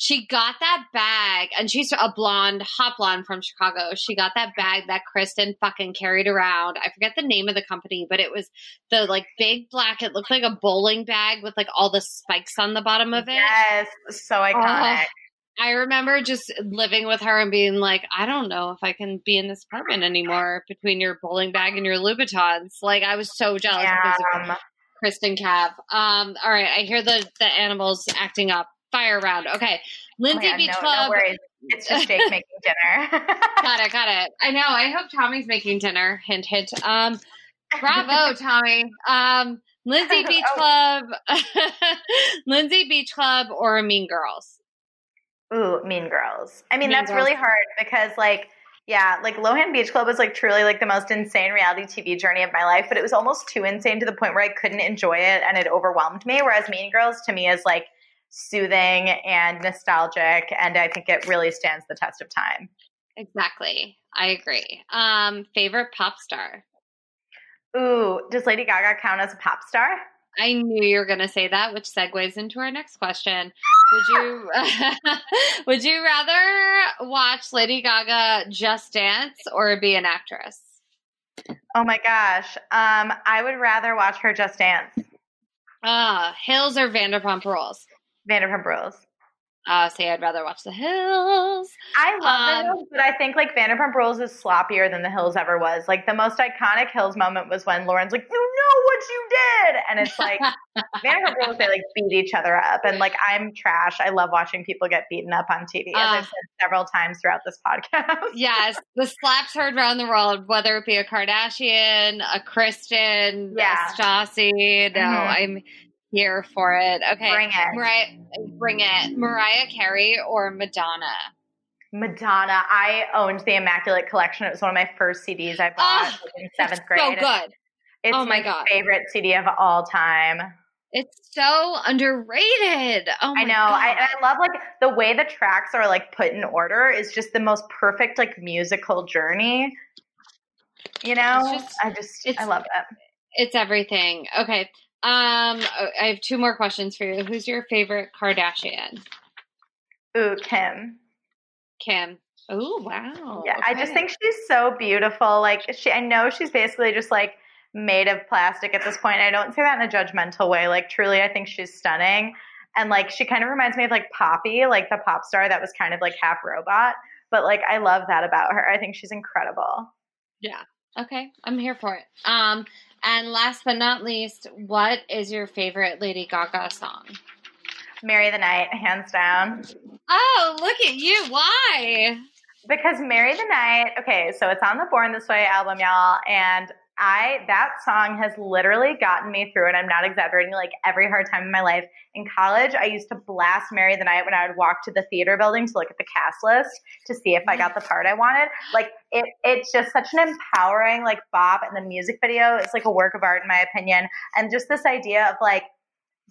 B: she got that bag, and she's a blonde, hot blonde from Chicago. She got that bag that Kristin fucking carried around. I forget the name of the company, but it was the like big black. It looked like a bowling bag with like all the spikes on the bottom of it.
C: yes, so iconic.
B: I remember just living with her and being like, I don't know if I can be in this apartment anymore between your bowling bag and your Louboutins. Like I was so jealous Kristin Cav. Um, all right, I hear the the animals acting up. Fire round. Okay.
C: oh
B: Lindsay
C: God,
B: Beach
C: no,
B: Club.
C: no worries. It's just Jake making dinner.
B: got it, got it. I know. I hope Tommy's making dinner. Hint hint. Um bravo, Tommy. Um Lindsay Beach
C: Oh.
B: Club Lindsay Beach Club or Mean Girls.
C: Ooh, Mean Girls. I mean,
B: Mean
C: that's
B: Girls.
C: really hard because, like, yeah, like Lohan Beach Club was like truly like the most insane reality TV journey of my life, but it was almost too insane to the point where I couldn't enjoy it and it overwhelmed me. Whereas Mean Girls to me is like soothing and nostalgic, and I think it really stands the test of time.
B: Exactly. I agree. Um, favorite pop star.
C: Ooh, does Lady Gaga count as a pop star?
B: I knew you were going to say that, which segues into our next question. Would you would you rather watch Lady Gaga just dance or be an actress?
C: Oh my gosh. Um, I would rather watch her just dance.
B: Ah, Hills or Vanderpump Rules?
C: Vanderpump Rules.
B: Uh, say I'd rather watch The Hills.
C: I love
B: Um,
C: the Hills, but I think like Vanderpump Rules is sloppier than the Hills ever was. Like the most iconic Hills moment was when Lauren's like, "You know what you did," and it's like Vanderpump Rules they like beat each other up, and like I'm trash. I love watching people get beaten up on TV, as I've
B: Uh.
C: said several times throughout this podcast.
B: yes, the slaps heard around the world, whether it be a Kardashian, a Kristen,
C: Yeah.
B: a Stassi. No,
C: Mhm.
B: I'm here for it. Okay,
C: Bring it.
B: Mariah, bring it. Mariah Carey or Madonna?
C: Madonna. I owned the Immaculate Collection. It was one of my first CDs I bought like, in seventh grade.
B: So good.
C: It's
B: Oh my
C: my
B: God.
C: favorite CD of all time.
B: It's so underrated. Oh my
C: I know. I, I love like the way the tracks are like put in order is just the most perfect like musical journey. You know,
B: just-
C: I just I love it.
B: it's everything. Okay. Um, I have two more questions for you. Who's your favorite Kardashian?
C: Ooh, Kim.
B: Kim. Oh wow.
C: Yeah, I just think she's so beautiful. Like she, I know she's basically just like made of plastic at this point. I don't say that in a judgmental way. Like truly, I think she's stunning. And like she kind of reminds me of like Poppy, like the pop star that was kind of like half robot. But like I love that about her. I think she's incredible. Yeah.
B: Okay, I'm here for it. Um, and last but not least, what is your favorite Lady Gaga song?
C: Marry the Night, hands down.
B: Oh, look at you! Why?
C: Because Marry the Night, okay, so it's on the Born This Way album, y'all, and I that song has literally gotten me through, and I'm not exaggerating, like every hard time in my life. In college, I used to blast Marry the Night when I would walk to the theater building to look at the cast list to see if I got the part I wanted. Like it it's just such an empowering like bop and the music video is like a work of art in my opinion. And just this idea of like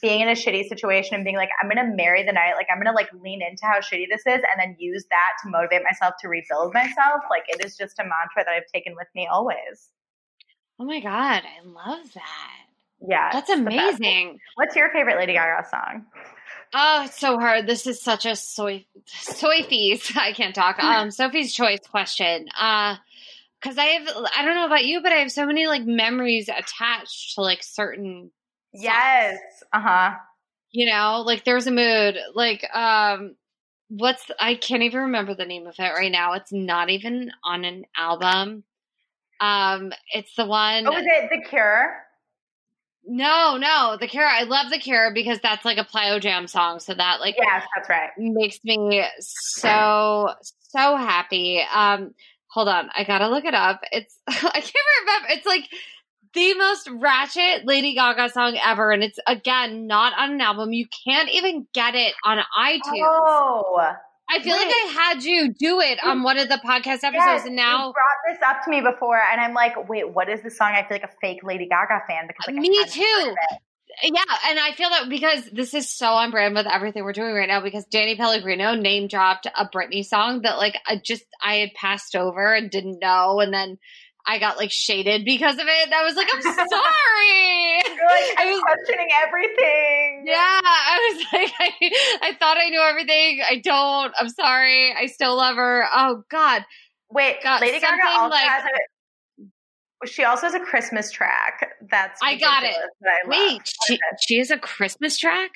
C: being in a shitty situation and being like, I'm gonna marry the night, like I'm gonna like lean into how shitty this is and then use that to motivate myself to rebuild myself. Like it is just a mantra that I've taken with me always.
B: Oh my god, I love that.
C: Yeah.
B: That's
C: it's the best.
B: amazing.
C: What's your favorite Lady Gaga song?
B: Oh, it's so hard. This is such a soy Sophie's. I can't talk. Um, Sophie's choice question. Uh, because I have, I don't know about you, but I have so many like memories attached to like certain
C: Yes. Uh huh.
B: you know like there's a mood like um what's i can't even remember the name of it right now it's not even on an album um it's the one
C: Oh, was it The Cure?
B: No, no, the Cure. I love the Cure because that's like a plyo jam song. So that like
C: Yes, that's right.
B: makes me so so happy. Um, hold on, I gotta look it up. It's I can't remember. It's like the most ratchet Lady Gaga song ever, and it's again not on an album. You can't even get it on iTunes.
C: Oh,
B: I feel like. I had you do it on one of the podcast episodes,
C: yes,
B: and
C: you
B: now
C: brought this up to me before, and I'm like, wait, what is this song? I feel like a fake Lady Gaga fan because like,
B: me too.
C: heard of it.
B: Yeah, and I feel that because this is so on brand with everything we're doing right now. Because Danny Pellegrino name dropped a Britney song that like I just I had passed over and didn't know, and then I got like shaded because of it. I was like, I'm sorry.
C: Like,
B: I
C: I'm
B: was-
C: questioning everything.
B: yeah, I was like, I, I thought I knew everything. I don't. I'm sorry. I still love her. Oh God.
C: Wait,
B: Got
C: Lady Gaga also
B: like-
C: has a. She also has a Christmas track. That's
B: I got it.
C: I.
B: Wait, she she has a Christmas track.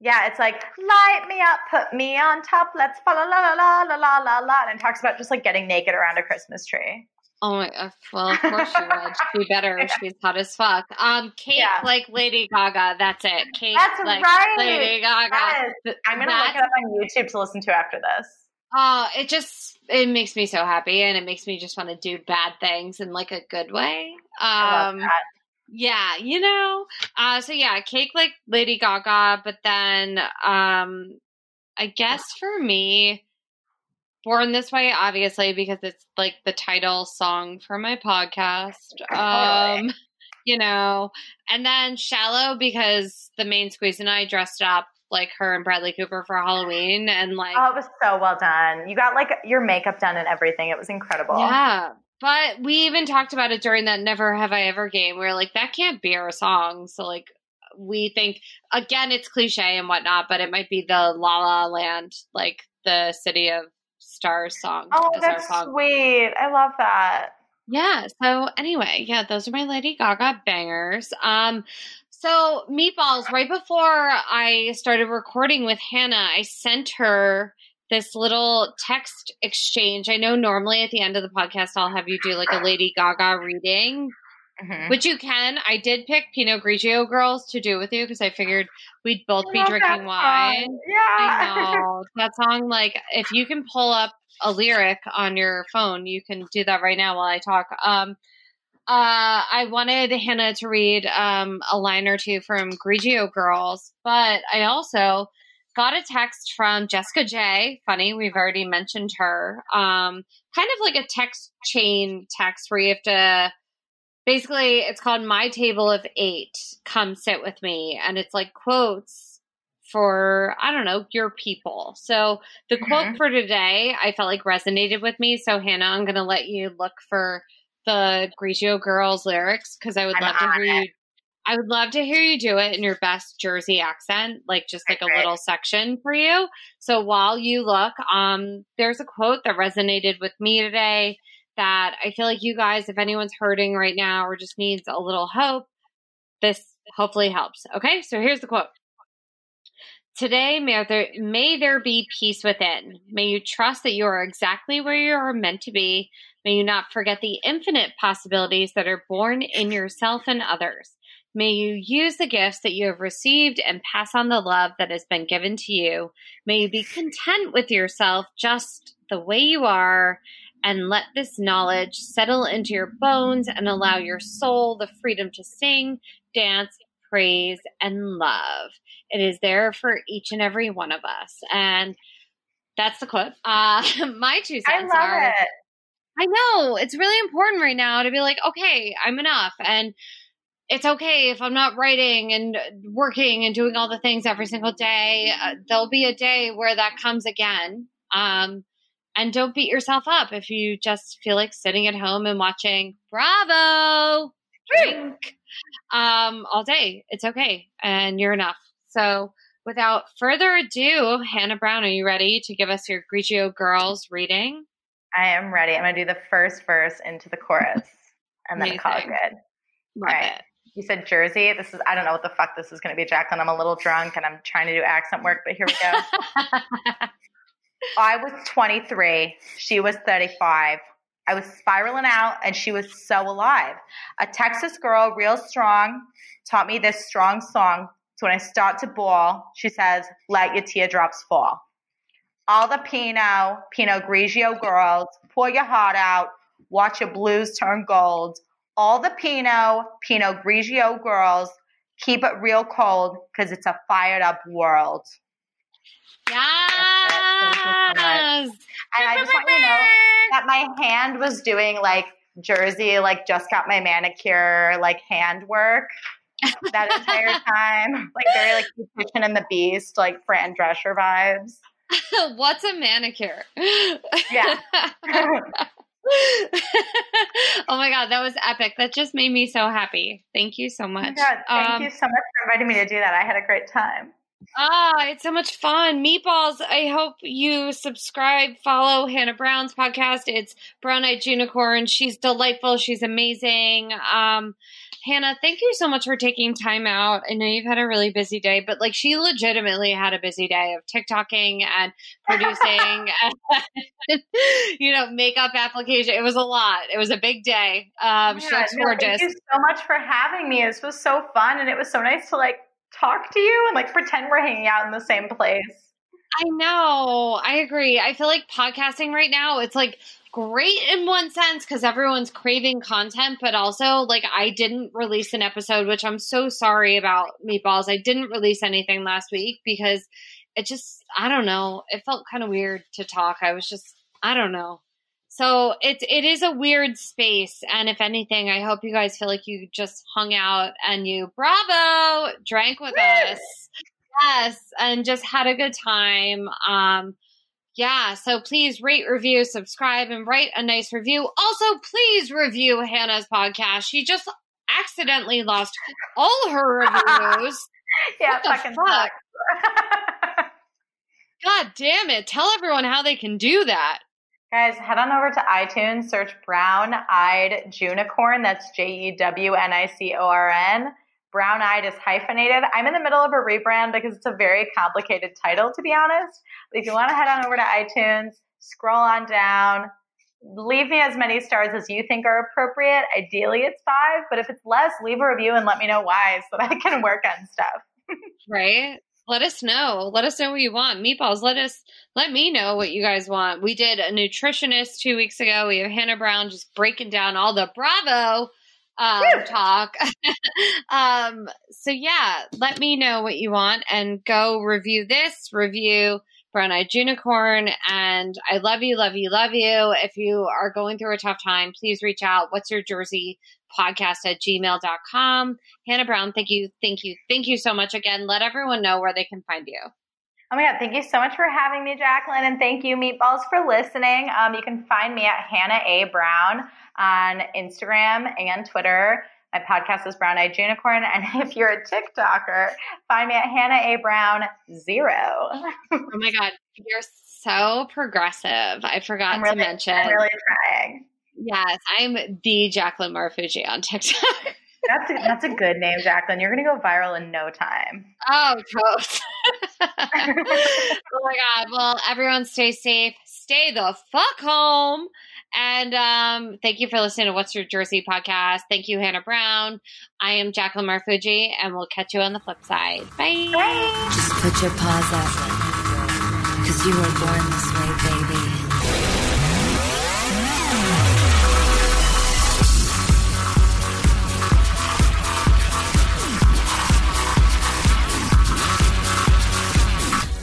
C: Yeah, it's like light me up, put me on top, let's fa la la la la la la la, and it talks about just like getting naked around a Christmas tree.
B: Oh my! Uh, well, of course she would. She better. She's hot as fuck. Um, cake
C: Yeah.
B: like Lady Gaga. That's it. Cake
C: That's
B: like
C: right.
B: Lady Gaga.
C: Yes. I'm gonna
B: that-
C: look it up on YouTube to listen to after this.
B: Oh, it just it makes me so happy, and it makes me just want to do bad things in like a good way. Um, yeah, you know. Uh, so yeah, cake like Lady Gaga, but then um, I guess for me, Born This Way, obviously because it's like the title song for my podcast. Um, you know, and then Shallow because the main squeeze and I dressed up like her and Bradley Cooper for Halloween, and like
C: Oh, it was so well done. You got like your makeup done and everything. It was incredible.
B: Yeah. But we even talked about it during that Never Have I Ever game. We are like, that can't be our song. So, like, we think, again, it's cliche and whatnot, but it might be the La La Land, like the City of Stars song.
C: Oh, that's sweet. I love that.
B: Yeah. So, anyway, yeah, those are my Lady Gaga bangers. Um, so, Meatballs, right before I started recording with Hannah, I sent her this little text exchange. I know normally at the end of the podcast, I'll have you do like a Lady Gaga reading,
C: Mhm.
B: which you can. I did pick Pinot Grigio Girls to do with you because I figured we'd both be drinking wine.
C: Yeah.
B: I know that song. Like, if you can pull up a lyric on your phone, you can do that right now while I talk. Um, uh, I wanted Hannah to read um, a line or two from Grigio Girls, but I also got a text from Jessica J. Funny, we've already mentioned her. Um, kind of like a text chain text where you have to basically it's called my table of eight come sit with me. And it's like quotes for i don't know your people. So the quote
C: Mhm.
B: for today i felt like resonated with me. So hannah i'm gonna let you look for the grigio girls lyrics because i would
C: I'm
B: love to hear you i would love to hear you do it in your best jersey accent like just like a little section for you. So while you look um there's a quote that resonated with me today that I feel like you guys, if anyone's hurting right now or just needs a little hope, this hopefully helps. Okay, so here's the quote. Today, may there, may there be peace within. May you trust that you are exactly where you are meant to be. May you not forget the infinite possibilities that are born in yourself and others. May you use the gifts that you have received and pass on the love that has been given to you. May you be content with yourself just the way you are and let this knowledge settle into your bones and allow your soul the freedom to sing, dance, praise, and love. It is there for each and every one of us. And that's the quote. Uh, my two cents I
C: love
B: are
C: it.
B: I know it's really important right now to be like, okay, I'm enough. And it's okay if I'm not writing and working and doing all the things every single day. Uh, there'll be a day where that comes again. Um, and don't beat yourself up if you just feel like sitting at home and watching Bravo drink um, all day. It's okay. And you're enough. So without further ado, Hannah Berner, are you ready to give us your Grigio Girls reading?
C: I am ready. I'm going to do the first verse into the chorus and then call it good.
B: Love
C: Right. You said Jersey. This is, I don't know what the fuck this is going to be, Jacqueline. I'm a little drunk and I'm trying to do accent work, but here we go. I was 23. She was 35. I was spiraling out and she was so alive. A Texas girl, real strong, taught me this strong song. So when I start to bawl, she says, let your teardrops fall. All the Pinot, Pinot Grigio girls, pour your heart out, watch your blues turn gold. All the Pinot, Pinot Grigio girls, keep it real cold because it's a fired up world.
B: Yes.
C: And I just want you to know that my hand was doing like Jersey, like just got my manicure, like hand work that entire time. Like very like Beautician and the Beast, like Fran Drescher vibes.
B: What's a manicure?
C: Yeah.
B: oh my god, that was epic. That just made me so happy. Thank you so
C: Oh
B: much.
C: God, thank
B: Um,
C: you so much for inviting me to do that. I had a great time.
B: Ah, it's so much fun. Meatballs, I hope you subscribe, follow Hannah Berner's podcast. It's Brown Eyed Jewnicorn. She's delightful. She's amazing. Um, Hannah, thank you so much for taking time out. I know you've had a really busy day, but like she legitimately had a busy day of TikToking and producing and, you know, makeup application. It was a lot. It was a big day. Um, she looks
C: no,
B: gorgeous.
C: Thank you so much for having me. This was so fun, and it was so nice to like talk to you and like pretend we're hanging out in the same place.
B: I know. I agree. I feel like podcasting right now, it's like great in one sense because everyone's craving content, but also like I didn't release an episode, which I'm so sorry about meatballs. I didn't release anything last week because it just, I don't know. It felt kind of weird to talk. I was just, I don't know. So it's it is a weird space, and if anything, I hope you guys feel like you just hung out and you bravo drank with us. Yes, and just had a good time. Um, yeah, so please rate, review, subscribe, and write a nice review. Also, please review Hannah's podcast. She just accidentally lost all her reviews.
C: yeah,
B: What
C: fucking
B: fuck? God damn it. Tell everyone how they can do that.
C: Guys, head on over to iTunes, search Brown Eyed Jewnicorn. That's J E W N I C O R N. Brown Eyed is hyphenated. I'm in the middle of a rebrand because it's a very complicated title, to be honest. But if you want to head on over to iTunes, scroll on down, leave me as many stars as you think are appropriate. Ideally, it's five, but if it's less, leave a review and let me know why so that I can work on stuff.
B: Right? Let us know. Let us know what you want. Meatballs, let us let me know what you guys want. We did a nutritionist two weeks ago. We have Hannah Berner just breaking down all the Bravo um, talk. um, so yeah, let me know what you want and go review this, review Brown Eyed Jewnicorn. And I love you, love you, love you. If you are going through a tough time, please reach out. What's your Jersey podcast at gmail.com. Hannah Berner, thank you, thank you, thank you so much again. Let everyone know where they can find you.
C: Oh my God, thank you so much for having me, Jacqueline. And thank you, Meatballs, for listening. Um, you can find me at Hannah A. Berner on Instagram and Twitter. My podcast is Brown Eyed Jewnicorn. And if you're a TikToker, find me at Hannah A. Berner Zero.
B: Oh my God, you're so progressive. I forgot
C: really,
B: to mention.
C: I'm really trying.
B: Yes, I'm the Jacqueline Marfuji on TikTok.
C: That's a, that's a good name, Jacqueline. You're going to go viral in no time.
B: oh, toast. oh my God. Well, everyone stay safe. Stay the fuck home. And um, thank you for listening to What's Your Jersey podcast. Thank you, Hannah Berner. I am Jacqueline Marfuji, and we'll catch you on the flip side. Bye.
C: Bye.
A: Just put your paws up. Cause you were born this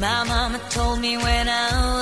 A: My mama told me when I was